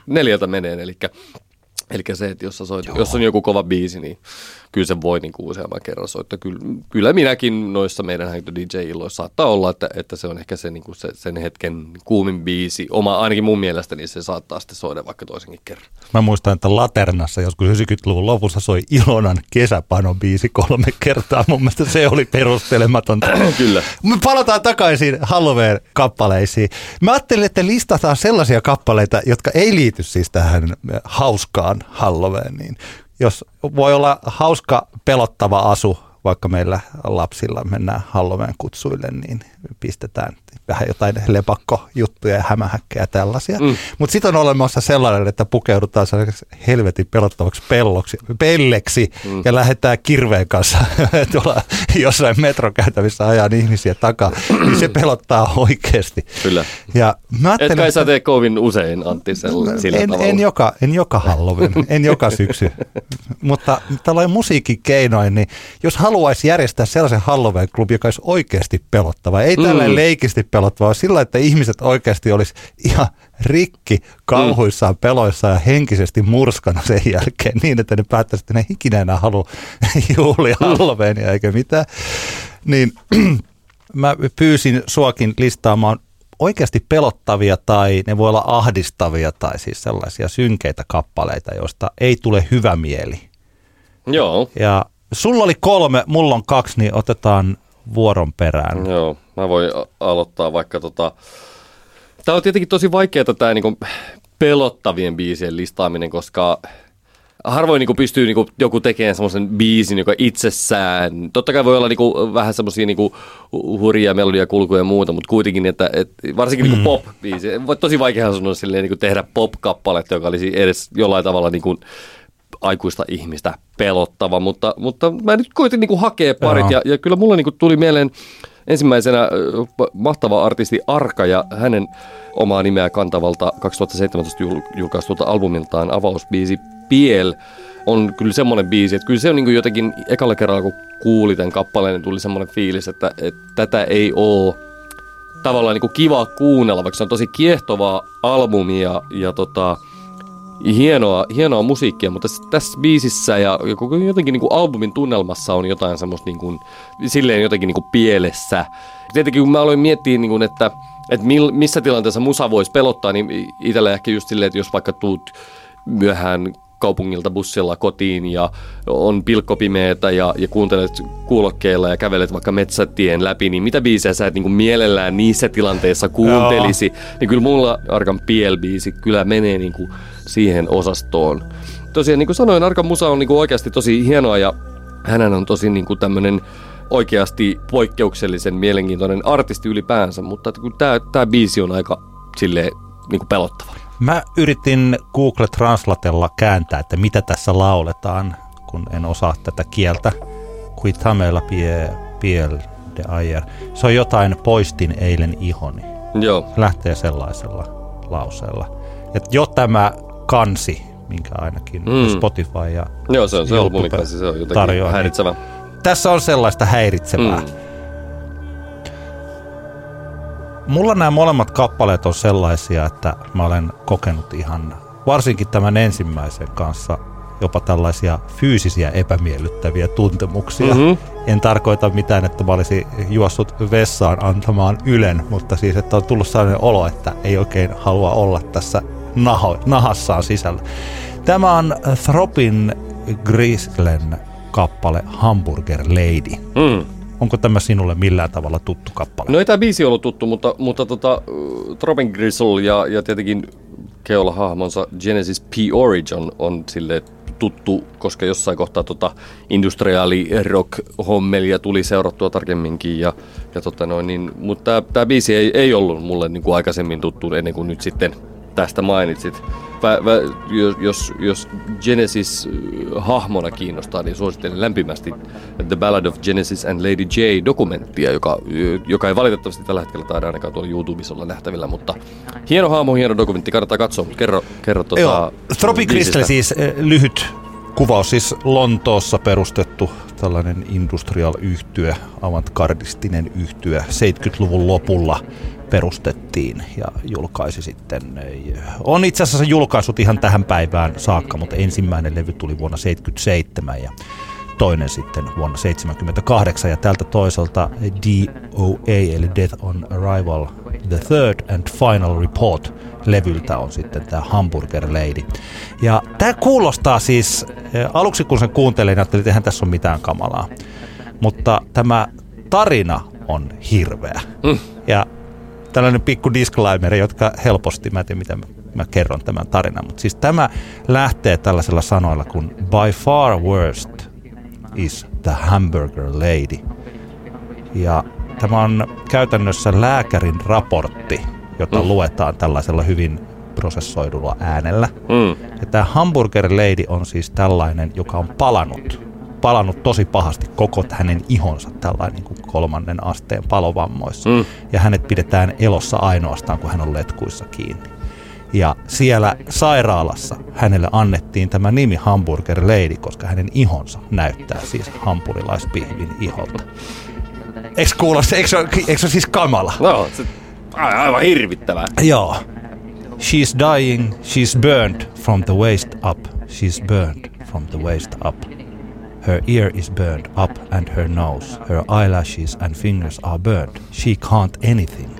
neljältä meneen. Eli Eli se, että jos, soit, jos on joku kova biisi, niin kyllä se voi niin kuin useamman kerran soittaa. Kyllä, kyllä minäkin noissa meidän DJ-illoissa saattaa olla, että, että se on ehkä se, niin kuin se, sen hetken kuumin biisi. Oma, ainakin mun mielestä niin se saattaa sitten soida vaikka toisenkin kerran. Mä muistan, että Laternassa joskus 90-luvun lopussa soi Ilonan kesäpano biisi kolme kertaa. Mun mielestä se oli perustelematonta. kyllä. Me palataan takaisin Halloween-kappaleisiin. Mä ajattelin, että listataan sellaisia kappaleita, jotka ei liity siis tähän hauskaan Halloweeniin jos voi olla hauska, pelottava asu, vaikka meillä lapsilla mennään Halloween kutsuille, niin pistetään vähän jotain lepakkojuttuja ja hämähäkkejä ja tällaisia. Mm. Mutta sitten on olemassa sellainen, että pukeudutaan helvetin pelottavaksi pelloksi, pelleksi mm. ja lähdetään kirveen kanssa tuolla jossain metrokäytävissä ajan ihmisiä takaa, niin se pelottaa oikeasti. Kyllä. Ja mä Et kai sä tee kovin usein, Antti, sillä en, tavalla. En joka, en joka Halloween, en joka syksy. Mutta tällainen musiikin keinoin, niin jos haluaisi järjestää sellaisen Halloween-klubi, joka olisi oikeasti pelottava, ei tällainen mm. leikisti pelottava, vaan sillä, että ihmiset oikeasti olisi ihan rikki kauhuissaan, mm. peloissaan ja henkisesti murskana sen jälkeen niin, että ne päättäisi, että ne ikinä enää halua juhlia mm. Halloweenia eikä mitään. Niin mä pyysin suokin listaamaan oikeasti pelottavia tai ne voi olla ahdistavia tai siis sellaisia synkeitä kappaleita, joista ei tule hyvä mieli. Joo. Ja sulla oli kolme, mulla on kaksi, niin otetaan vuoron perään. Joo, mä voin aloittaa vaikka tota... Tämä on tietenkin tosi vaikeaa tämä niinku pelottavien biisien listaaminen, koska harvoin niinku pystyy niinku joku tekemään semmoisen biisin, joka itsessään, totta kai voi olla niinku vähän semmoisia niinku hurjia melodiakulkuja ja muuta, mutta kuitenkin, että et, varsinkin niinku mm. niinku pop-biisi, tosi vaikea sanoa silleen niinku tehdä pop-kappaletta, joka olisi edes jollain tavalla niinku aikuista ihmistä pelottava, mutta, mutta mä nyt koitin niinku hakea parit ja, ja kyllä mulle niinku tuli mieleen ensimmäisenä mahtava artisti Arka ja hänen omaa nimeä kantavalta 2017 julkaistulta albumiltaan avausbiisi Piel. On kyllä semmoinen biisi, että kyllä se on niin jotenkin ekalla kerralla kun kuuli tämän kappaleen, niin tuli semmoinen fiilis, että, että tätä ei ole tavallaan niin kiva kuunnella, vaikka se on tosi kiehtovaa albumia ja tota, hienoa, hienoa musiikkia, mutta tässä, tässä biisissä ja koko jotenkin niin kuin albumin tunnelmassa on jotain semmoista niin kuin, silleen jotenkin niin kuin pielessä. Tietenkin kun mä aloin miettiä, niin kuin, että, että missä tilanteessa musa voisi pelottaa, niin itsellä ehkä just silleen, että jos vaikka tuut myöhään kaupungilta bussilla kotiin ja on pilkkopimeetä ja, ja kuuntelet kuulokkeilla ja kävelet vaikka metsätien läpi, niin mitä biisejä sä et niin mielellään niissä tilanteissa kuuntelisi, Joo. niin kyllä mulla Arkan Piel-biisi kyllä menee niin kuin siihen osastoon. Tosiaan niin kuin sanoin, Arkan musa on niin kuin oikeasti tosi hienoa ja hän on tosi niin kuin tämmöinen oikeasti poikkeuksellisen mielenkiintoinen artisti ylipäänsä, mutta tämä, tämä biisi on aika silleen niin kuin pelottava. Mä yritin Google Translatella kääntää, että mitä tässä lauletaan, kun en osaa tätä kieltä. Kuitamela pie, piel de ayer. Se on jotain poistin eilen ihoni. Joo. Lähtee sellaisella lauseella. Että jo tämä kansi, minkä ainakin mm. Spotify ja Joo, se on se on kansi, se on jotenkin tarjoaa, niin häiritsevä. Niin tässä on sellaista häiritsevää. Mm. Mulla nämä molemmat kappaleet on sellaisia, että mä olen kokenut ihan, varsinkin tämän ensimmäisen kanssa, jopa tällaisia fyysisiä epämiellyttäviä tuntemuksia. Mm-hmm. En tarkoita mitään, että mä olisin juossut vessaan antamaan ylen, mutta siis, että on tullut sellainen olo, että ei oikein halua olla tässä naho, nahassaan sisällä. Tämä on Thropin Grislen kappale Hamburger Lady. Mm. Onko tämä sinulle millään tavalla tuttu kappale? No ei tämä biisi ollut tuttu, mutta, mutta tota, Throbbing Gristle ja, ja tietenkin keula-hahmonsa Genesis P. Origin on, on sille tuttu, koska jossain kohtaa tota industriaali rock hommelia tuli seurattua tarkemminkin. Ja, ja tota noin, niin, mutta tämä biisi ei, ei ollut mulle niin kuin aikaisemmin tuttu ennen kuin nyt sitten tästä mainitsit. Vä, vä, jos, jos Genesis äh, hahmona kiinnostaa, niin suosittelen lämpimästi The Ballad of Genesis and Lady J dokumenttia, joka, joka ei valitettavasti tällä hetkellä taida ainakaan tuolla YouTubessa olla nähtävillä, mutta hieno hahmo, hieno dokumentti, kannattaa katsoa, mutta kerro, kerro tuota Joo, Tropic Crystal siis eh, lyhyt kuvaus, siis Lontoossa perustettu tällainen industrial yhtye, avantgardistinen yhtye 70-luvun lopulla perustettiin ja julkaisi sitten. On itse asiassa julkaisut ihan tähän päivään saakka, mutta ensimmäinen levy tuli vuonna 1977 ja toinen sitten vuonna 1978 ja tältä toiselta DOA eli Death on Arrival The Third and Final Report levyltä on sitten tämä Hamburger Lady. Ja tämä kuulostaa siis, eh, aluksi kun sen kuuntelin, ajattelin, että eihän tässä ole mitään kamalaa. Mutta tämä tarina on hirveä. Mm. Ja tällainen pikku disclaimer, jotka helposti, mä en tiedä mitä mä kerron tämän tarinan, mutta siis tämä lähtee tällaisella sanoilla kuin by far worst is the hamburger lady. Ja tämä on käytännössä lääkärin raportti, jota mm. luetaan tällaisella hyvin prosessoidulla äänellä. Mm. Ja tämä hamburger lady on siis tällainen, joka on palannut palannut tosi pahasti koko hänen ihonsa tällainen niin kuin kolmannen asteen palovammoissa. Mm. Ja hänet pidetään elossa ainoastaan, kun hän on letkuissa kiinni. Ja siellä sairaalassa hänelle annettiin tämä nimi Hamburger Lady, koska hänen ihonsa näyttää siis hampurilaispihvin iholta. Eikö kuulosta, eikö, eikö se siis kamala? No, se aivan hirvittävää. Joo. She's dying, she's burned from the waist up. She's burned from the waist up. Her ear is burned up and her nose, her eyelashes and fingers are burned. She can't anything.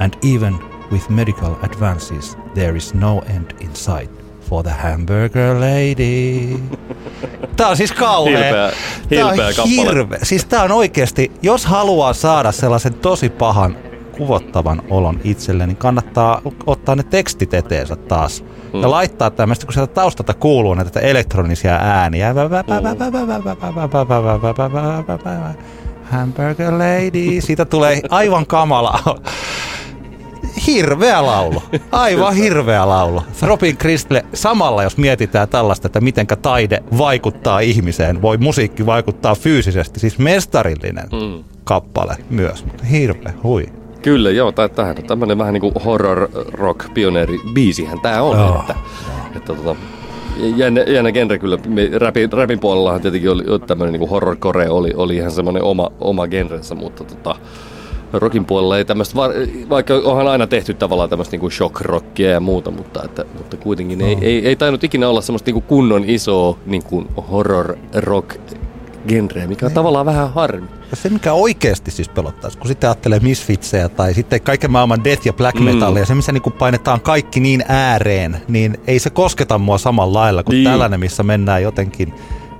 And even with medical advances, there is no end in sight for the hamburger lady. Tää on siis kauhea. Hilpeä, hilpeä tää on hirve. Siis tää on oikeasti, jos haluaa saada sellaisen tosi pahan kuvottavan olon itselle, niin kannattaa ottaa ne tekstit eteensä taas mm. ja laittaa tämmöistä, kun sieltä taustalta kuuluu näitä elektronisia ääniä. Hamburger lady, siitä tulee aivan kamala. Hirveä laulu. Aivan hirveä laulu. Robin Kristle, samalla jos mietitään tällaista, että mitenkä taide vaikuttaa ihmiseen, voi musiikki vaikuttaa fyysisesti, siis mestarillinen mm. kappale myös. Hirveä, hui. Kyllä, joo, tämähän on tämmöinen vähän niin kuin horror rock pioneeri biisihän tämä on. Oh. Että, että tota, jännä, jännä genre kyllä. Rapin, rapin puolellahan tietenkin oli tämmöinen niin horrorcore oli, oli ihan semmoinen oma, oma genrensä, mutta tota, rockin puolella ei tämmöistä, vaikka onhan aina tehty tavallaan tämmöistä niinku shock-rockia ja muuta, mutta, että, mutta kuitenkin no. ei, ei, ei tainnut ikinä olla semmoista niinku kunnon isoa niinku horror-rock genreä, mikä on niin. tavallaan vähän harmi. Se, mikä oikeasti siis pelottaisi, kun sitten ajattelee Misfitsejä tai sitten kaiken maailman death ja black metallia, mm. se missä niin painetaan kaikki niin ääreen, niin ei se kosketa mua samalla lailla kuin niin. tällainen, missä mennään jotenkin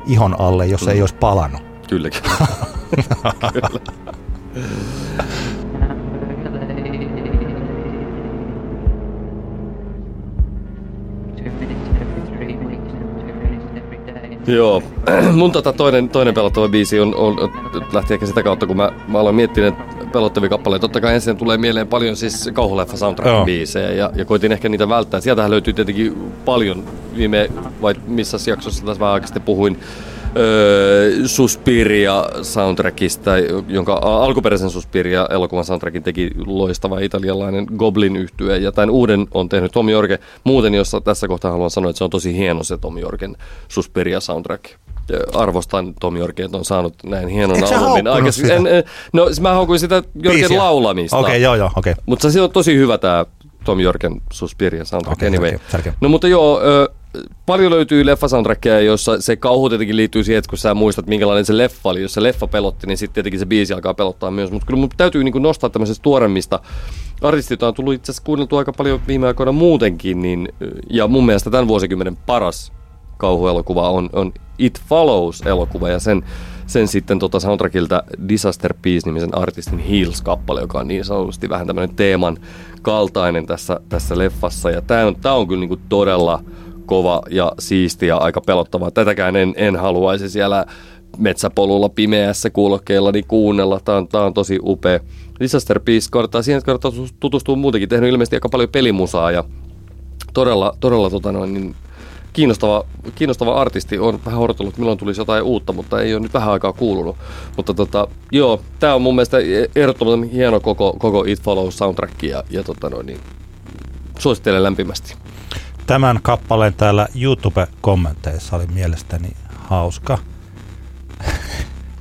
ihon alle, jos mm. ei olisi palannut. Kylläkin. Kyllä. Joo, mun tota toinen, toinen pelottava biisi on, on, lähti ehkä sitä kautta, kun mä, mä aloin miettiä pelottavia kappaleita. Totta kai ensin tulee mieleen paljon siis kauhuleffa soundtrack-biisejä ja, ja koitin ehkä niitä välttää. Sieltähän löytyy tietenkin paljon viime, vai missä jaksossa tässä vähän aikaisemmin puhuin, öö, Suspiria soundtrackista, jonka alkuperäisen Suspiria elokuvan soundtrackin teki loistava italialainen Goblin yhtye ja tämän uuden on tehnyt Tom Jorge. Muuten, jossa tässä kohtaa haluan sanoa, että se on tosi hieno se Tom Jorgen Suspiria soundtrack arvostan Tom Jorgen, että on saanut näin hienon albumin. En, en, no mä haukuin sitä Jorgen laulamista. Okei, okay, joo, joo, okei. Okay. Mutta se on tosi hyvä tämä Tom Jorgen Suspiria soundtrack okay, anyway. Tärkeä. No mutta joo, ö, paljon löytyy leffasoundtrackia, jossa se kauhu tietenkin liittyy siihen, että kun sä muistat, minkälainen se leffa oli. Jos se leffa pelotti, niin sitten tietenkin se biisi alkaa pelottaa myös. Mutta kyllä mun täytyy niin nostaa tämmöisestä tuoremmista artistit on tullut itse asiassa kuunneltu aika paljon viime aikoina muutenkin, niin, ja mun mielestä tämän vuosikymmenen paras kauhuelokuva on, on It Follows-elokuva, ja sen, sen sitten tota soundtrackilta Disaster Piece-nimisen artistin Heels-kappale, joka on niin sanotusti vähän tämmöinen teeman kaltainen tässä, tässä leffassa, ja tämä on, tää on kyllä niinku todella kova ja siisti ja aika pelottava. Tätäkään en, en haluaisi siellä metsäpolulla pimeässä kuulokkeilla niin kuunnella. Tämä on, tämä on tosi upea. Disaster Piece kannattaa siihen, kannattaa tutustua muutenkin. Tehnyt ilmeisesti aika paljon pelimusaa ja todella, todella tota noin, niin kiinnostava, kiinnostava artisti. on vähän odotellut, milloin tulisi jotain uutta, mutta ei ole nyt vähän aikaa kuulunut. Mutta tota, joo, tämä on mun mielestä ehdottoman hieno koko, koko It Follows soundtrack ja, ja tota noin, niin suosittelen lämpimästi tämän kappaleen täällä YouTube-kommenteissa oli mielestäni hauska.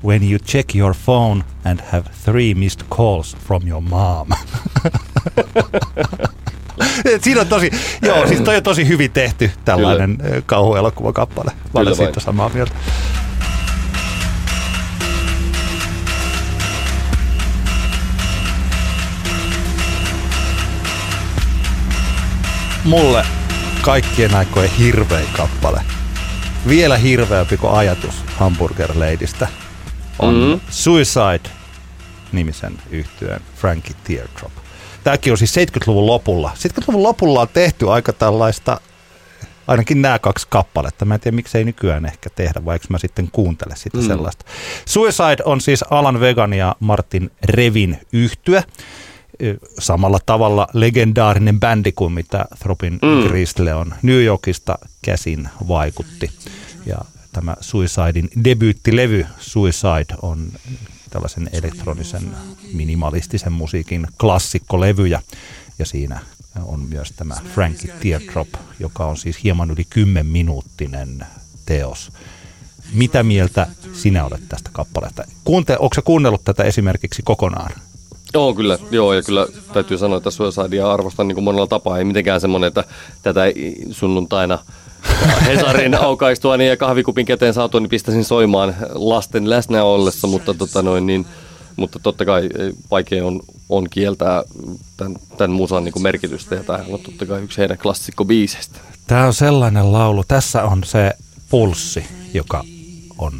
When you check your phone and have three missed calls from your mom. Siinä on tosi, joo, siis toi on tosi hyvin tehty tällainen Kyllä. kauhuelokuvakappale. Mä olen siitä samaa mieltä. Mulle kaikkien aikojen hirvein kappale. Vielä hirveämpi kuin ajatus Hamburger Ladystä on mm-hmm. Suicide-nimisen yhtyeen Frankie Teardrop. Tämäkin on siis 70-luvun lopulla. 70-luvun lopulla on tehty aika tällaista, ainakin nämä kaksi kappaletta. Mä en tiedä, miksei nykyään ehkä tehdä, vaikka mä sitten kuuntele sitä mm. sellaista. Suicide on siis Alan Vegan ja Martin Revin yhtye samalla tavalla legendaarinen bändi kuin mitä Thropin mm. Gristle on New Yorkista käsin vaikutti. Ja tämä Suicidein debyyttilevy Suicide on tällaisen elektronisen minimalistisen musiikin klassikkolevyjä. Ja siinä on myös tämä Frankie Teardrop, joka on siis hieman yli 10 minuuttinen teos. Mitä mieltä sinä olet tästä kappaleesta? Kuunte, onko se kuunnellut tätä esimerkiksi kokonaan? Joo, kyllä. Joo, ja kyllä täytyy sanoa, että Suicidea arvostan niin kuin monella tapaa. Ei mitenkään semmoinen, että tätä sunnuntaina Hesarin aukaistua niin ja kahvikupin käteen saatua, niin pistäisin soimaan lasten läsnä ollessa, mutta, tota noin, niin, mutta totta kai vaikea on, on kieltää tämän, tämän musan niin kuin merkitystä, ja tämä on totta kai yksi heidän klassikkobiiseistä. Tämä on sellainen laulu. Tässä on se pulssi, joka on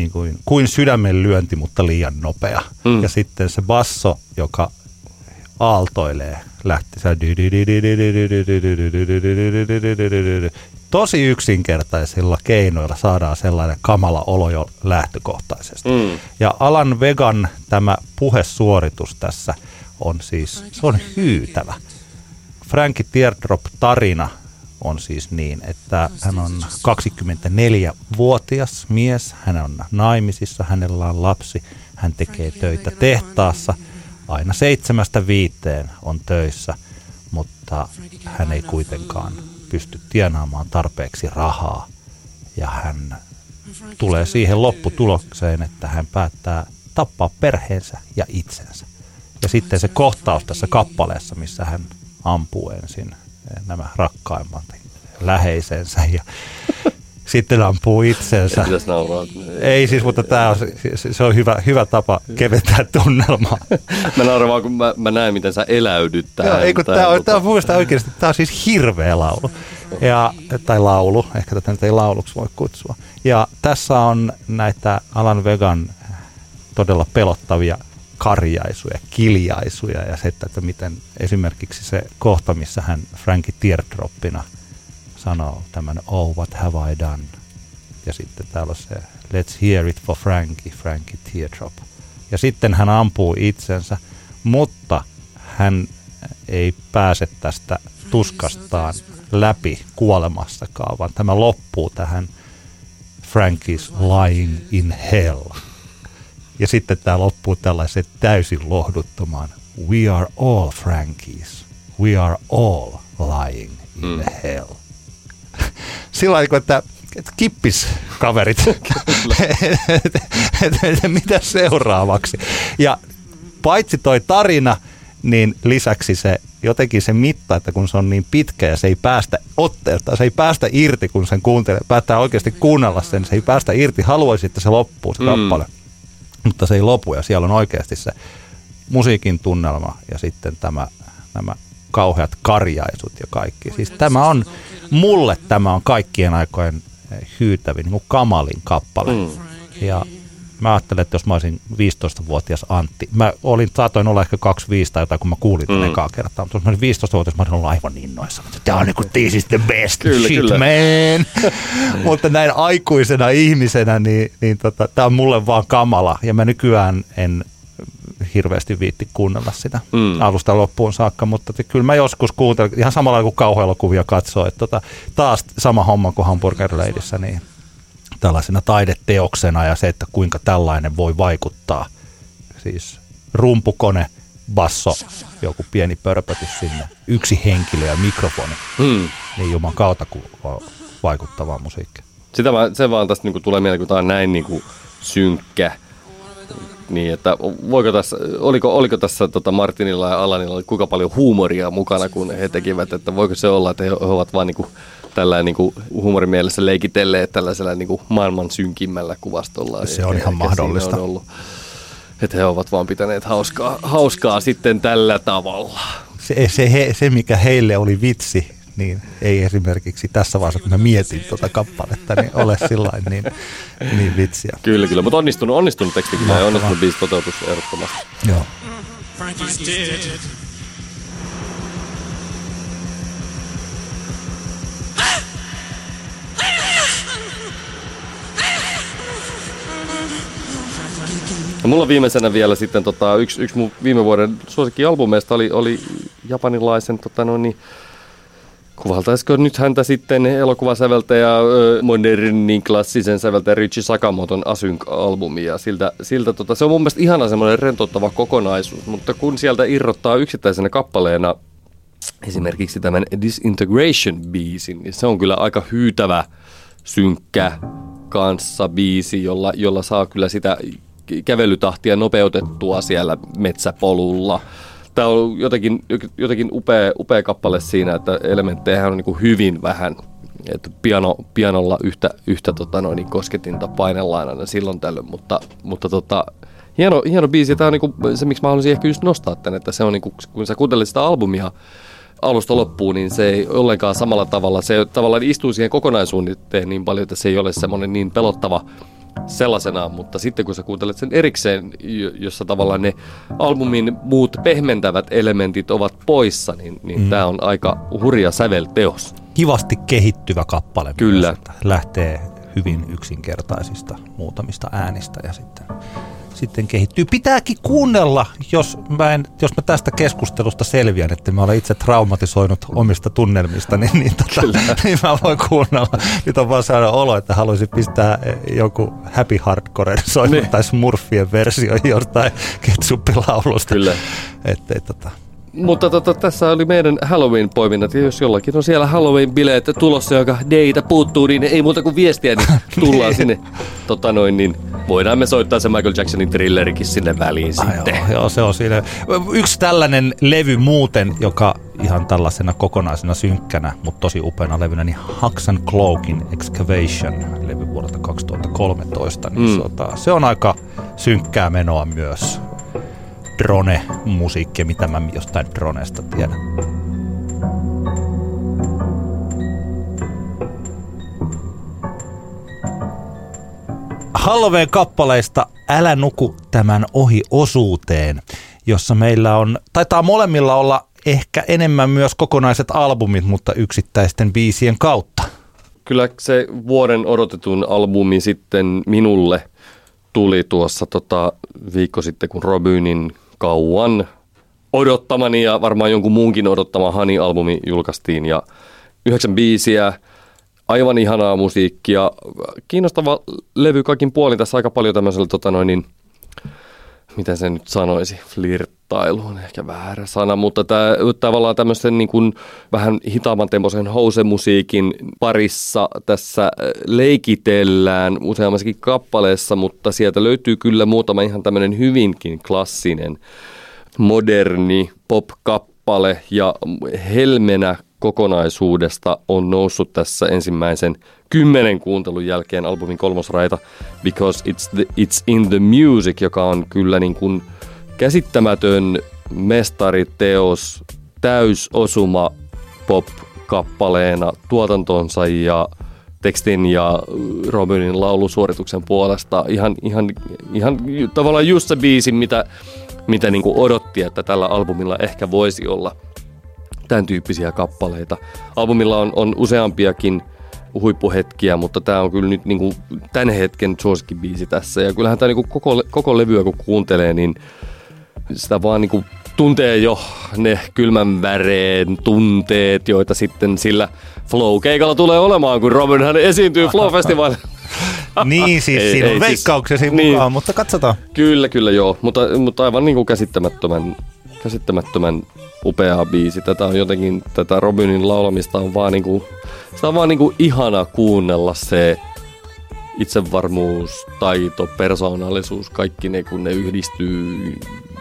niin kuin, kuin sydämen lyönti, mutta liian nopea. Mm. Ja sitten se basso, joka aaltoilee, lähti tosi yksinkertaisilla keinoilla saadaan sellainen kamala olo jo lähtökohtaisesti. Mm. Ja Alan Vegan tämä puhesuoritus tässä on siis, se on hyytävä. Frankie Teardrop-tarina on siis niin, että hän on 24-vuotias mies, hän on naimisissa, hänellä on lapsi, hän tekee töitä tehtaassa, aina seitsemästä viiteen on töissä, mutta hän ei kuitenkaan pysty tienaamaan tarpeeksi rahaa ja hän tulee siihen lopputulokseen, että hän päättää tappaa perheensä ja itsensä. Ja sitten se kohtaus tässä kappaleessa, missä hän ampuu ensin nämä rakkaimmat läheisensä ja sitten ampuu itsensä. Ei siis, mutta tämä on, se on hyvä, hyvä tapa keventää tunnelmaa. mä nauran vaan, kun mä, mä näen, miten sä eläydyt tähän. Joo, ei, kun tämä on, tämä on muista oikeasti, tämä on siis hirveä laulu. Ja, tai laulu, ehkä tätä nyt ei lauluksi voi kutsua. Ja tässä on näitä Alan Vegan todella pelottavia karjaisuja, kiljaisuja ja se, että miten esimerkiksi se kohta, missä hän Frankie Teardroppina sanoo tämän Oh, what have I done? Ja sitten täällä on se Let's hear it for Frankie, Frankie Teardrop. Ja sitten hän ampuu itsensä, mutta hän ei pääse tästä tuskastaan läpi kuolemassakaan, vaan tämä loppuu tähän Frankie's lying in hell. Ja sitten tämä loppuu tällaisen täysin lohduttomaan We are all Frankies. We are all lying in mm. hell. Sillä lailla, että, kippis kaverit, mitä seuraavaksi. Ja paitsi toi tarina, niin lisäksi se jotenkin se mitta, että kun se on niin pitkä ja se ei päästä otteelta, se ei päästä irti, kun sen kuuntelee, päättää oikeasti kuunnella sen, se ei päästä irti, haluaisi, että se loppuu se mm. Mutta se ei lopu ja siellä on oikeasti se musiikin tunnelma ja sitten tämä, nämä kauheat karjaisut ja kaikki. Siis tämä on, mulle tämä on kaikkien aikojen hyytävin, niin kuin kamalin kappale. Mm. Ja mä ajattelin, että jos mä olisin 15-vuotias Antti, mä olin, saatoin olla ehkä 25 tai jotain, kun mä kuulin mm. ekaa kertaa, mutta jos mä olin 15-vuotias, mä olin ollut aivan innoissa. Tämä on niinku, this is the best kyllä, shit, kyllä. man. mutta näin aikuisena ihmisenä, niin, niin tota, tämä on mulle vaan kamala, ja mä nykyään en hirveästi viitti kuunnella sitä mm. alusta loppuun saakka, mutta te, kyllä mä joskus kuuntelen, ihan samalla kuin kauhuelokuvia katsoo, että tota, taas sama homma kuin Hamburger Ladyssä, niin tällaisena taideteoksena ja se, että kuinka tällainen voi vaikuttaa. Siis rumpukone, basso, joku pieni pörpötys sinne, yksi henkilö ja mikrofoni. Mm. Niin juman kautta vaikuttavaa musiikkia. Sitä vaan, se vaan tästä niinku tulee mieleen, kun tämä on näin niinku synkkä. Niin, että voiko tässä, oliko, oliko tässä tota Martinilla ja Alanilla kuinka paljon huumoria mukana, kun he tekivät, että voiko se olla, että he, he ovat vain niinku tällä niin kuin huumorimielessä leikitelleet tällaisella niin kuin maailman synkimmällä kuvastolla. Se on ihan mahdollista. On ollut, että he ovat vaan pitäneet hauskaa, hauskaa sitten tällä tavalla. Se, se, he, se, mikä heille oli vitsi, niin ei esimerkiksi tässä vaiheessa, kun mä mietin tuota kappaletta, niin ole sillä niin, niin vitsiä. Kyllä, kyllä, mutta onnistunut, onnistunut teksti kyllä ja onnistunut biisi toteutus ehdottomasti. Joo. Frankie's dead. Ja mulla viimeisenä vielä sitten tota, yksi, yksi mun viime vuoden suosikkialbumeista oli, oli japanilaisen tota, no niin, kuvaltaisiko nyt häntä sitten elokuvasäveltäjä, modernin klassisen säveltäjä Richie Sakamoton Async-albumi. Siltä, siltä tota, se on mun mielestä ihana semmoinen rentouttava kokonaisuus, mutta kun sieltä irrottaa yksittäisenä kappaleena esimerkiksi tämän Disintegration-biisin, niin se on kyllä aika hyytävä, synkkä kanssa biisi, jolla, jolla saa kyllä sitä kävelytahtia nopeutettua siellä metsäpolulla. Tämä on jotenkin, jotenkin upea, upea kappale siinä, että elementtejä on niin hyvin vähän. Että piano, pianolla yhtä, yhtä tota noin, niin kosketinta painellaan aina silloin tällöin, mutta, mutta tota, hieno, hieno biisi. Tämä on niin se, miksi mä haluaisin ehkä just nostaa tämän, että se on niin kuin, kun sä kuuntelit sitä albumia, alusta loppuun, niin se ei ollenkaan samalla tavalla. Se tavallaan istuu siihen kokonaisuuteen niin paljon, että se ei ole semmoinen niin pelottava sellaisenaan, mutta sitten kun sä kuuntelet sen erikseen, jossa tavallaan ne albumin muut pehmentävät elementit ovat poissa, niin, niin mm. tämä on aika hurja sävelteos. Kivasti kehittyvä kappale. Kyllä. Myös, lähtee hyvin yksinkertaisista muutamista äänistä ja sitten sitten kehittyy. Pitääkin kuunnella, jos mä, en, jos mä tästä keskustelusta selviän, että mä olen itse traumatisoinut omista tunnelmista, niin, niin, tota, niin mä voin kuunnella. Nyt on vaan saada olo, että haluaisin pistää eh, joku happy hardcore soittaa niin. tai smurfien versio jostain ketsuppilaulusta. Kyllä. Että, tota, Mutta tota, tässä oli meidän Halloween-poiminnat, ja jos jollakin on siellä Halloween-bileet tulossa, joka deitä puuttuu, niin ei muuta kuin viestiä, niin tullaan Niin. sinne. Tota noin, niin voidaan me soittaa se Michael Jacksonin thrillerikin sinne väliin Ai sitten. Joo, joo, se on siinä. Yksi tällainen levy muuten, joka ihan tällaisena kokonaisena synkkänä, mutta tosi upeana levynä, niin Hux and Cloakin Excavation levy vuodelta 2013. Niin Mm. sota, se on aika synkkää menoa myös. Drone-musiikkia, mitä mä jostain dronesta tiedän. Halloween kappaleista Älä nuku tämän ohi osuuteen, jossa meillä on, taitaa molemmilla olla ehkä enemmän myös kokonaiset albumit, mutta yksittäisten biisien kautta. Kyllä se vuoden odotetun albumi sitten minulle tuli tuossa tota, viikko sitten, kun Robynin kauan odottamani ja varmaan jonkun muunkin odottama Hani-albumi julkaistiin. Ja yhdeksän biisiä, aivan ihanaa musiikkia, kiinnostava levy kaikin puolin. Tässä aika paljon tämmöisellä, tota noin, niin, miten se nyt sanoisi, flirttailu on ehkä väärä sana, mutta tämä tavallaan tämmöisen niin kuin vähän hitaamman tempoisen housemusiikin parissa tässä äh, leikitellään useammassakin kappaleessa, mutta sieltä löytyy kyllä muutama ihan tämmöinen hyvinkin klassinen moderni pop-kappale ja Helmenä kokonaisuudesta on noussut tässä ensimmäisen kymmenen kuuntelun jälkeen albumin kolmosraita Because It's, the, it's in the Music, joka on kyllä niin kuin käsittämätön mestariteos, täysosuma pop-kappaleena tuotantonsa ja tekstin ja Robinin laulusuorituksen puolesta. Ihan, ihan, ihan tavallaan just se biisi, mitä, mitä niin kuin odotti, että tällä albumilla ehkä voisi olla tämän tyyppisiä kappaleita. Albumilla on, on useampiakin huippuhetkiä, mutta tämä on kyllä nyt niin kuin tämän hetken suosikkibiisi tässä. Ja kyllähän tämä niin kuin koko, koko levyä kun kuuntelee, niin sitä vaan niin kuin tuntee jo ne kylmän väreen tunteet, joita sitten sillä Flow-keikalla tulee olemaan, kun Robinhan esiintyy Flow-festivaalilla. Niin siis Ei- siinä ei on siis- veikkauksesi niin. mukaan, mutta katsotaan. Kyllä, kyllä joo, mutta, mutta aivan niin kuin käsittämättömän, käsittämättömän upea biisi. Tätä on jotenkin, tätä Robinin laulamista on vaan niin kuin, sitä on vaan niin kuin ihana kuunnella se itsevarmuus, taito, persoonallisuus, kaikki ne kun ne yhdistyy,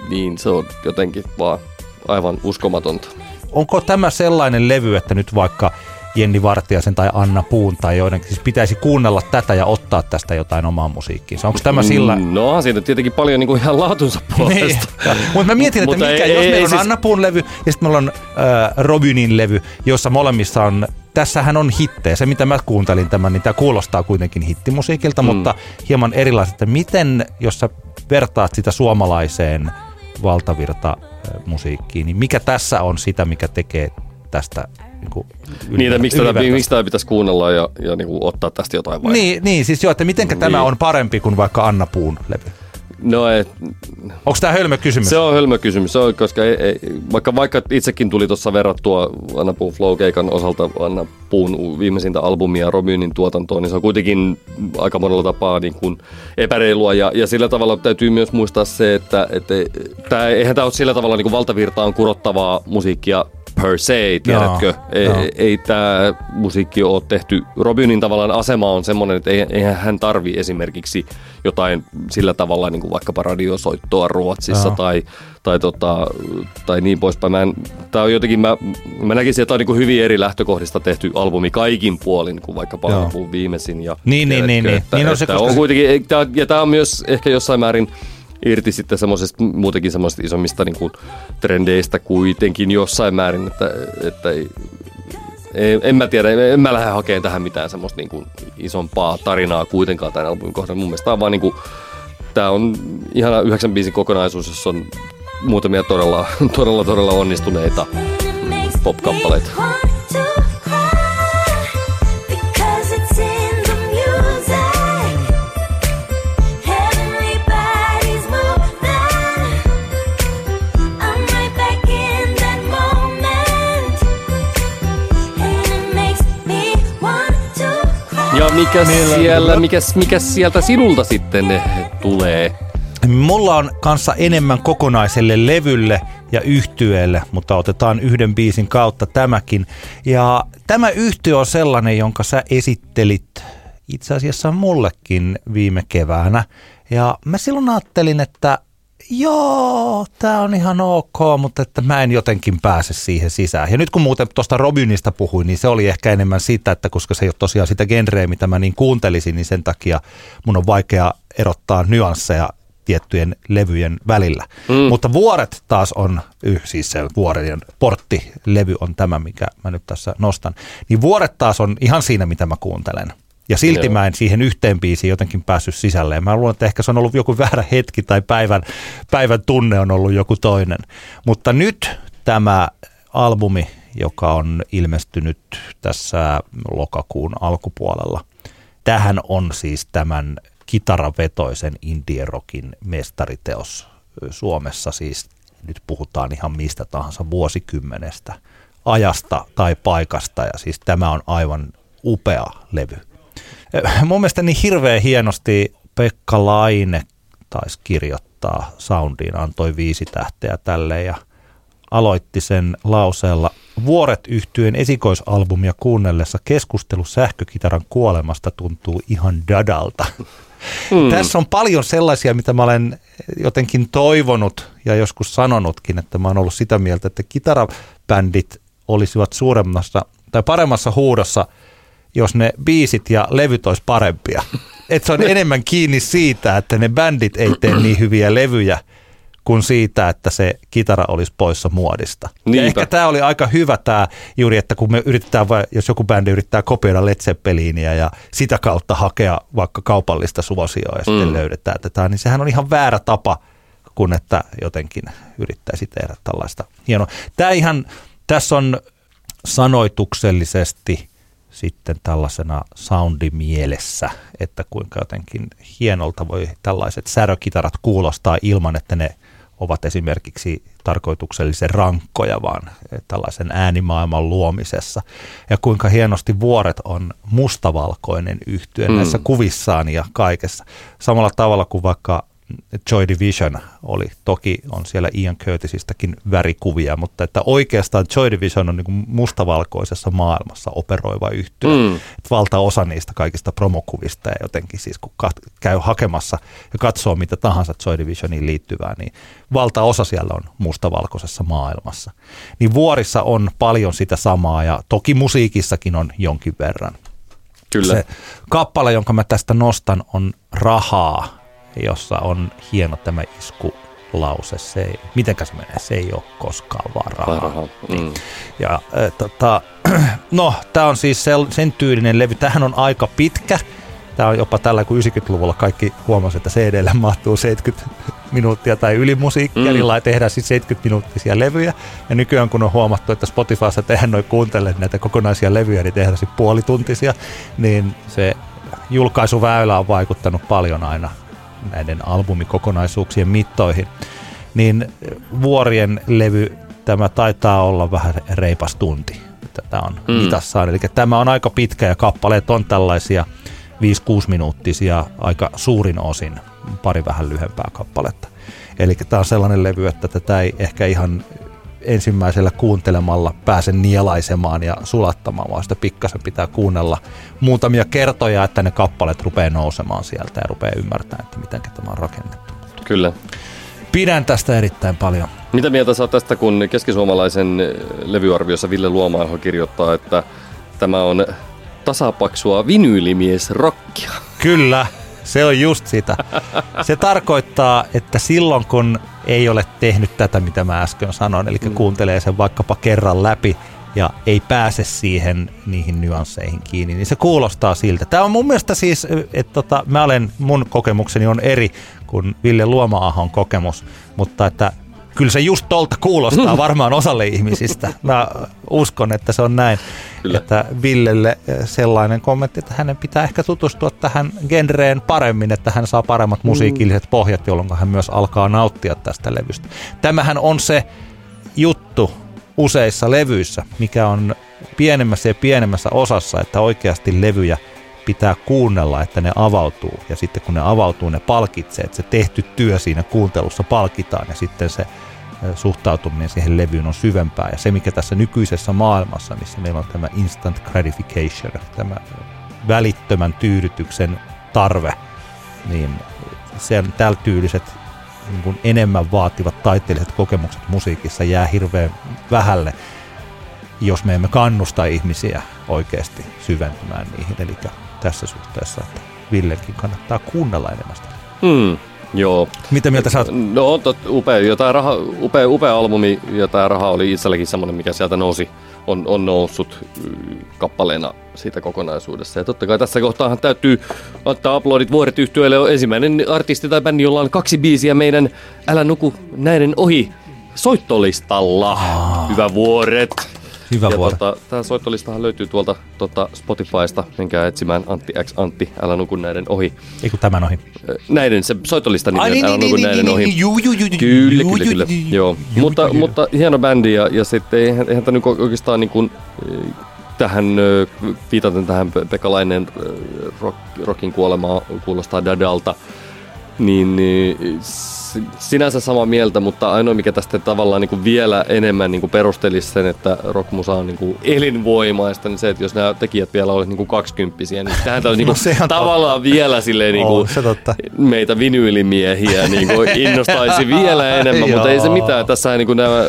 niin se on jotenkin vaan aivan uskomatonta. Onko tämä sellainen levy, että nyt vaikka Jenni Vartiasen tai Anna Puun tai joidenkin, siis pitäisi kuunnella tätä ja ottaa tästä jotain omaa musiikkiinsa? Onko tämä sillä... Mm, No onhan siitä tietenkin paljon niin kuin ihan laatunsa Niin. puolesta. Mutta mä mietin, että mikä, ei- jos ei- meillä ei on siis- Anna Puun levy ja sitten meillä on äh, Robinin levy, jossa molemmissa on, tässähän on hittejä. Se mitä mä kuuntelin tämän, niin tämä kuulostaa kuitenkin hittimusiikilta, mm. mutta hieman erilaiset. Miten, jos sä vertaat sitä suomalaiseen valtavirta musiikkiin, niin mikä tässä on sitä, mikä tekee tästä niin kuin Niitä, miksi tätä, ylivertaista? miksi tätä pitäisi kuunnella ja, ja niin kuin ottaa tästä jotain vai? Niin, niin, siis joo, että mitenkä tämä Niin. on parempi kuin vaikka Anna Puun levy? No et, Onko tämä hölmö kysymys? Se on hölmö kysymys, se on, koska ei, ei, vaikka, vaikka itsekin tuli tuossa verrattua Anna Puun Flow-keikan osalta Anna Puun viimeisintä albumia Robynin tuotantoon, niin se on kuitenkin aika monella tapaa niin kuin epäreilua ja, ja sillä tavalla täytyy myös muistaa se, että, että tää, eihän tämä ole sillä tavalla niin kuin valtavirtaan kurottavaa musiikkia per se, tiedätkö? Joo, ei, ei tämä musiikki ole tehty. Robynin tavallaan asema on semmoinen, että ei- eihän hän tarvi esimerkiksi jotain sillä tavalla niin kuin vaikkapa radiosoittoa Ruotsissa tai, tai, tota, tai niin poispäin. Mä en, tää on jotenkin, mä, mä näkisin, että tämä on niin kuin hyvin eri lähtökohdista tehty albumi kaikin puolin kuin vaikka Joo. Palapuu viimeisin. Ja, Niin, niin, niin, niin. Että, Niin on että koska on se- kuitenkin, ei- tää, ja tämä on myös ehkä jossain määrin irti sitten semmoisesta muutenkin semmoisista isommista niin kuin trendeistä kuitenkin jossain määrin, että, että ei, ei, en mä tiedä, en mä lähde hakemaan tähän mitään semmoista niin kuin isompaa tarinaa kuitenkaan tämän albumin kohdalla. Mun mielestä tää on vaan niin kuin, tää on ihana yhdeksän biisin kokonaisuus, jossa on muutamia todella, todella, todella onnistuneita pop-kappaleita. Mikä, siellä, mikä, mikä sieltä sinulta sitten tulee? Mulla on kanssa enemmän kokonaiselle levylle ja yhtyeelle, mutta otetaan yhden biisin kautta tämäkin. Ja tämä yhtye on sellainen, jonka sä esittelit itse asiassa mullekin viime keväänä. Ja mä silloin ajattelin, että joo, tämä on ihan ok, mutta että mä en jotenkin pääse siihen sisään. Ja nyt kun muuten tuosta Robinista puhuin, niin se oli ehkä enemmän sitä, että koska se ei ole tosiaan sitä genreä, mitä mä niin kuuntelisin, niin sen takia mun on vaikea erottaa nyansseja tiettyjen levyjen välillä. Mm. Mutta Vuoret taas on, yh, siis se Vuorien porttilevy on tämä, mikä mä nyt tässä nostan. Niin Vuoret taas on ihan siinä, mitä mä kuuntelen. Ja silti Joo. mä en siihen yhteen biisiin jotenkin päässyt sisälle. Ja mä luulen, että ehkä se on ollut joku väärä hetki tai päivän, päivän tunne on ollut joku toinen. Mutta nyt tämä albumi, joka on ilmestynyt tässä lokakuun alkupuolella, tähän on siis tämän kitaravetoisen indie rockin mestariteos Suomessa. Siis nyt puhutaan ihan mistä tahansa vuosikymmenestä ajasta tai paikasta ja siis tämä on aivan upea levy. Eh, Mun mielestä niin hirveän hienosti Pekka Laine taisi kirjoittaa soundiin, antoi viisi tähteä tälle ja aloitti sen lauseella Vuoret yhtyen esikoisalbumia kuunnellessa keskustelu sähkökitaran kuolemasta tuntuu ihan dadalta. Hmm. Tässä on paljon sellaisia, mitä mä olen jotenkin toivonut ja joskus sanonutkin, että mä oon ollut sitä mieltä, että kitarabändit olisivat suuremmassa tai paremmassa huudossa, jos ne biisit ja levyt olisi parempia. Että se on enemmän kiinni siitä, että ne bändit ei tee niin hyviä levyjä, kuin siitä, että se kitara olisi poissa muodista. Ja ehkä tämä oli aika hyvä tämä juuri, että kun me yritetään, vai- jos joku bändi yrittää kopioida Led Zeppelinia ja sitä kautta hakea vaikka kaupallista suosioa ja sitten Mm. löydetään tätä, niin sehän on ihan väärä tapa, kun että jotenkin yrittäisi tehdä tällaista hienoa. Tämä ihan, tässä on sanoituksellisesti sitten tällaisena soundimielessä, että kuinka jotenkin hienolta voi tällaiset särökitarat kuulostaa ilman, että ne ovat esimerkiksi tarkoituksellisen rankkoja, vaan tällaisen äänimaailman luomisessa. Ja kuinka hienosti vuoret on mustavalkoinen yhtye mm. näissä kuvissaan ja kaikessa. Samalla tavalla kuin vaikka Joy Division oli, toki on siellä Ian Curtisistäkin värikuvia, mutta että oikeastaan Joy Division on niin mustavalkoisessa maailmassa operoiva yhtye. Mm. Et valtaosa niistä kaikista promokuvista ja jotenkin siis kun kat- käy hakemassa ja katsoo mitä tahansa Joy Divisioniin liittyvää, niin valtaosa siellä on mustavalkoisessa maailmassa. Niin vuorissa on paljon sitä samaa ja toki musiikissakin on jonkin verran. Kyllä. Se kappale, jonka mä tästä nostan, on Rahaa, jossa on hieno tämä iskulause. Se ei, mitenkä se menee? Se ei ole koskaan vaan rahaa. Rahaa, mm. Ja äh, tota, no, tämä on siis sel, sen tyylinen levy. Tähän on aika pitkä. Tämä on jopa tällä, kun 90-luvulla kaikki huomasi, että CD-lle mahtuu 70 minuuttia tai yli musiikkia, Mm. niin tehdään siis 70 minuuttisia levyjä. Ja nykyään kun on huomattu, että Spotifyssa tehdään noin kuuntele näitä kokonaisia levyjä, niin tehdään sitten puolituntisia, niin se julkaisuväylä on vaikuttanut paljon aina näiden albumikokonaisuuksien mittoihin. Niin Vuorien levy, tämä taitaa olla vähän reipas tunti. Tätä on Mm. mitassaan. Eli tämä on aika pitkä ja kappaleet on tällaisia 5-6 minuuttisia aika suurin osin, pari vähän lyhempää kappaletta. Eli tämä on sellainen levy, että tätä ei ehkä ihan ensimmäisellä kuuntelemalla pääse nielaisemaan ja sulattamaan, vaan sitä pikkasen pitää kuunnella muutamia kertoja, että ne kappaleet rupeaa nousemaan sieltä ja rupeaa ymmärtämään, että miten tämä on rakennettu. Kyllä. Pidän tästä erittäin paljon. Mitä mieltä oot tästä, kun keskisuomalaisen levyarviossa Ville Luomaaho kirjoittaa, että tämä on tasapaksua vinyylimies rockia. Kyllä, se on just sitä. Se tarkoittaa, että silloin kun ei ole tehnyt tätä, mitä mä äsken sanoin, eli mm. kuuntelee sen vaikkapa kerran läpi ja ei pääse siihen niihin nyansseihin kiinni, niin se kuulostaa siltä. Tämä on mun mielestä siis, että tota, mä olen, mun kokemukseni on eri kuin Ville Luomaahon kokemus, mutta että kyllä se just tolta kuulostaa varmaan osalle ihmisistä. Mä uskon, että se on näin. Kyllä. Että Villelle eh, sellainen kommentti, että hänen pitää ehkä tutustua tähän genreen paremmin, että hän saa paremmat musiikilliset pohjat, jolloin hän myös alkaa nauttia tästä levystä. Tämähän on se juttu useissa levyissä, mikä on pienemmässä ja pienemmässä osassa, että oikeasti levyjä pitää kuunnella, että ne avautuu. Ja sitten kun ne avautuu, ne palkitsee, että se tehty työ siinä kuuntelussa palkitaan ja sitten se suhtautuminen siihen levyyn on syvempää. Ja se, mikä tässä nykyisessä maailmassa, missä meillä on tämä instant gratification, tämä välittömän tyydytyksen tarve, niin sen tällä tyyliset niin kuin enemmän vaativat taiteelliset kokemukset musiikissa jää hirveän vähälle, jos me emme kannusta ihmisiä oikeasti syventymään niihin. Eli tässä suhteessa, että Villenkin kannattaa kuunnella enemmän sitä. Hmm, joo. Mitä mieltä sä oot? No on tot, upea, jotain raha, upea, upea albumi, jotain rahaa oli itselläkin semmoinen, mikä sieltä nousi, on, on noussut mm, kappaleena siitä kokonaisuudessa. Ja totta kai tässä kohtaahan täytyy antaa uploadit vuoret yhtyölle. On ensimmäinen artisti tai bändi, jolla on kaksi biisiä meidän Älä nuku näiden ohi soittolistalla. Hyvä vuoret. Hyvä ja vuoro. tota, tämä soittolistahan löytyy tuolta tota Spotifysta. Menkää etsimään Antti X Antti, älä nuku näiden ohi. Ei kun tämän ohi. Näiden, se soittolista on niin, älä niin, nuku niin, näiden niin, ohi. niin, juu, juu, juu, Kyllä, juu, kyllä, juu, kyllä. juu, Joo. juu, Mutta, juu. mutta hieno bändi ja, ja sitten eihän, eihän tämä nyt oikeastaan niin kuin, tähän, viitaten tähän Pe- Pekka Laineen ö, rock, rockin kuolemaa kuulostaa dadalta, niin niin sinänsä samaa mieltä, mutta ainoa mikä tästä tavallaan niin kuin vielä enemmän niin kuin perustelisi sen, että rockmusa on niin kuin elinvoimaista, niin se, että jos nämä tekijät vielä olisi niin kuin kaksikymppisiä, niin tähän olisi niin No kuin sehän totta. tavallaan vielä silleen niin On kuin totta. meitä vinyylimiehiä niin kuin innostaisi vielä enemmän, mutta ei se mitään. Tässä niin kuin nämä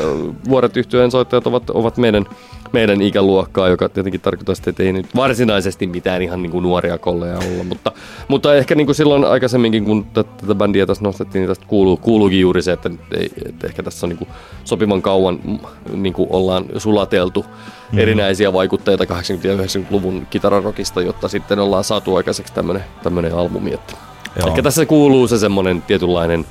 vuoret yhtyeen soittajat ovat, ovat meidän, meidän ikäluokkaa, joka tietenkin tarkoittaa sitä, että ei nyt varsinaisesti mitään ihan niin kuin nuoria kolleja olla, mutta, mutta ehkä niin kuin silloin aikaisemminkin, kun tätä, bändiä tässä nostettiin, niin tästä kuuluu, kuuluukin juuri se, että, ei, että ehkä tässä on niin kuin sopivan kauan mm, niin kuin ollaan sulateltu mm. erinäisiä vaikutteita 80- ja 90-luvun kitararokista, jotta sitten ollaan saatu aikaiseksi tämmöinen, tämmöinen albumi. Että Joo. Ehkä tässä kuuluu se semmoinen tietynlainen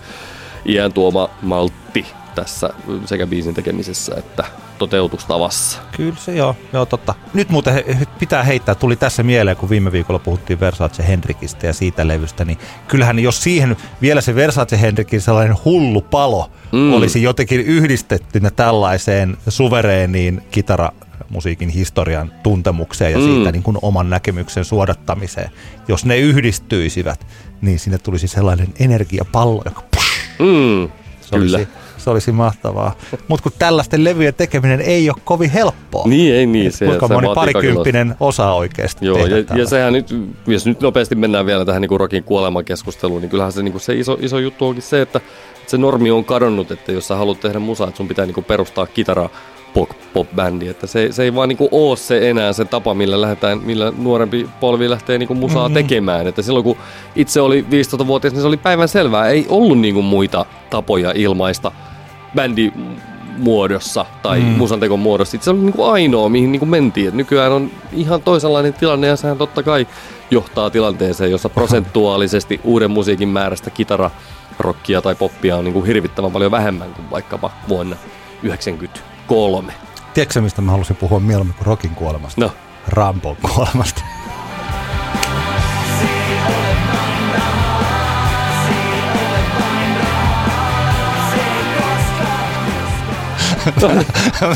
iän tuoma maltti tässä sekä biisin tekemisessä että toteutustavassa. Kyllä se joo, joo totta. Nyt muuten he- pitää heittää, tuli tässä mieleen, kun viime viikolla puhuttiin Versace Henrikistä ja siitä levystä, niin kyllähän jos siihen vielä se Versace Henrikin sellainen hullu palo Mm. olisi jotenkin yhdistettynä tällaiseen suvereeniin kitaramusiikin historian tuntemukseen ja Mm. mm. siitä niin kuin oman näkemyksen suodattamiseen. Jos ne yhdistyisivät, niin sinne tulisi sellainen energiapallo, joka Mm, se kyllä. olisi, se olisi mahtavaa. Mutta kun tällaisten levyjen tekeminen ei ole kovin helppoa. Niin, ei niin. Se, kuinka se moni parikymppinen osaa oikeasti Joo, tehdä ja, ja sehän nyt, jos nyt nopeasti mennään vielä tähän niin rokin kuolemakeskusteluun, niin kyllähän se, niin se iso, iso juttu onkin se, että se normi on kadonnut, että jos sä haluat tehdä musaa, että sun pitää niin perustaa kitara pop, pop-bändi, että se, se ei vaan niin ole se enää se tapa, millä, lähdetään, millä nuorempi polvi lähtee niin musaa mm-hmm. tekemään. Että silloin kun itse oli 15-vuotias, niin se oli päivän selvää. Ei ollut niin muita tapoja ilmaista bändi muodossa tai mm. musantekon muodossa. Se oli niin kuin ainoa, mihin niin kuin mentiin. Et nykyään on ihan toisenlainen tilanne ja sehän totta kai johtaa tilanteeseen, jossa prosentuaalisesti uuden musiikin määrästä kitara, rockia tai poppia on niin kuin hirvittävän paljon vähemmän kuin vaikkapa vuonna 1993. Tiedätkö mistä mä halusin puhua mieluummin kuin Rokin kuolemasta? No, Rambon kuolemasta.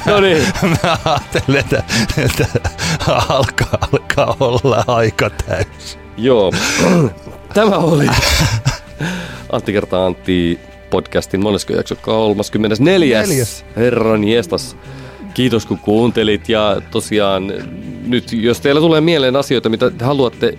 No niin. Mä ajattelin, että, että alkaa, alkaa olla aika täysi. Joo. Tämä oli Antti kertaa Antti podcastin monesko jakso 34. Neljäs. Herran jestas. Kiitos kun kuuntelit ja tosiaan nyt jos teillä tulee mieleen asioita, mitä te haluatte,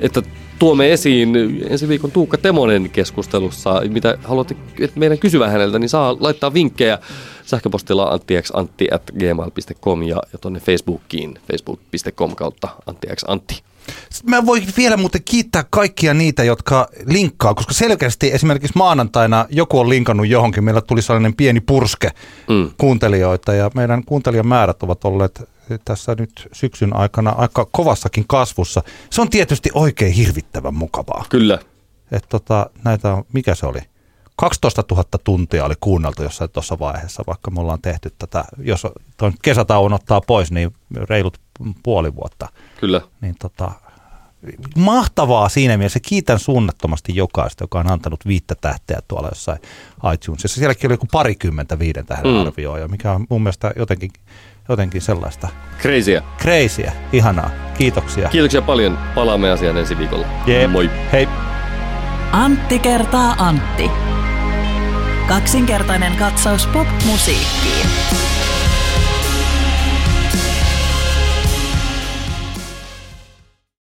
että tuomme esiin ensi viikon Tuukka Temonen keskustelussa, mitä haluatte että meidän kysyä häneltä, niin saa laittaa vinkkejä sähköpostilla anttixantti.gmail.com ja, ja tuonne Facebookiin facebook.com kautta anttixantti. Sitten Mä voin vielä muuten kiittää kaikkia niitä, jotka linkkaa, koska selkeästi esimerkiksi maanantaina joku on linkannut johonkin. Meillä tuli sellainen pieni purske mm. kuuntelijoita ja meidän kuuntelijamäärät ovat olleet tässä nyt syksyn aikana aika kovassakin kasvussa. Se on tietysti oikein hirvittävän mukavaa. Kyllä. että tota, näitä on, mikä se oli? 12 000 tuntia oli kuunneltu jossain tuossa vaiheessa, vaikka me ollaan tehty tätä, jos tuon kesätauon ottaa pois, niin reilut puoli vuotta. Kyllä. Niin tota, mahtavaa siinä mielessä. Kiitän suunnattomasti jokaista, joka on antanut viittä tähteä tuolla jossain iTunesissa. Sielläkin oli joku parikymmentä viiden tähden Mm. arvioja, mikä on mun mielestä jotenkin, jotenkin sellaista Crazyä. crazyä, ihanaa. Kiitoksia. Kiitoksia paljon. Palaamme asiaan ensi viikolla. Jep. Moi. Hei. Antti kertaa Antti. Kaksinkertainen katsaus pop-musiikkiin.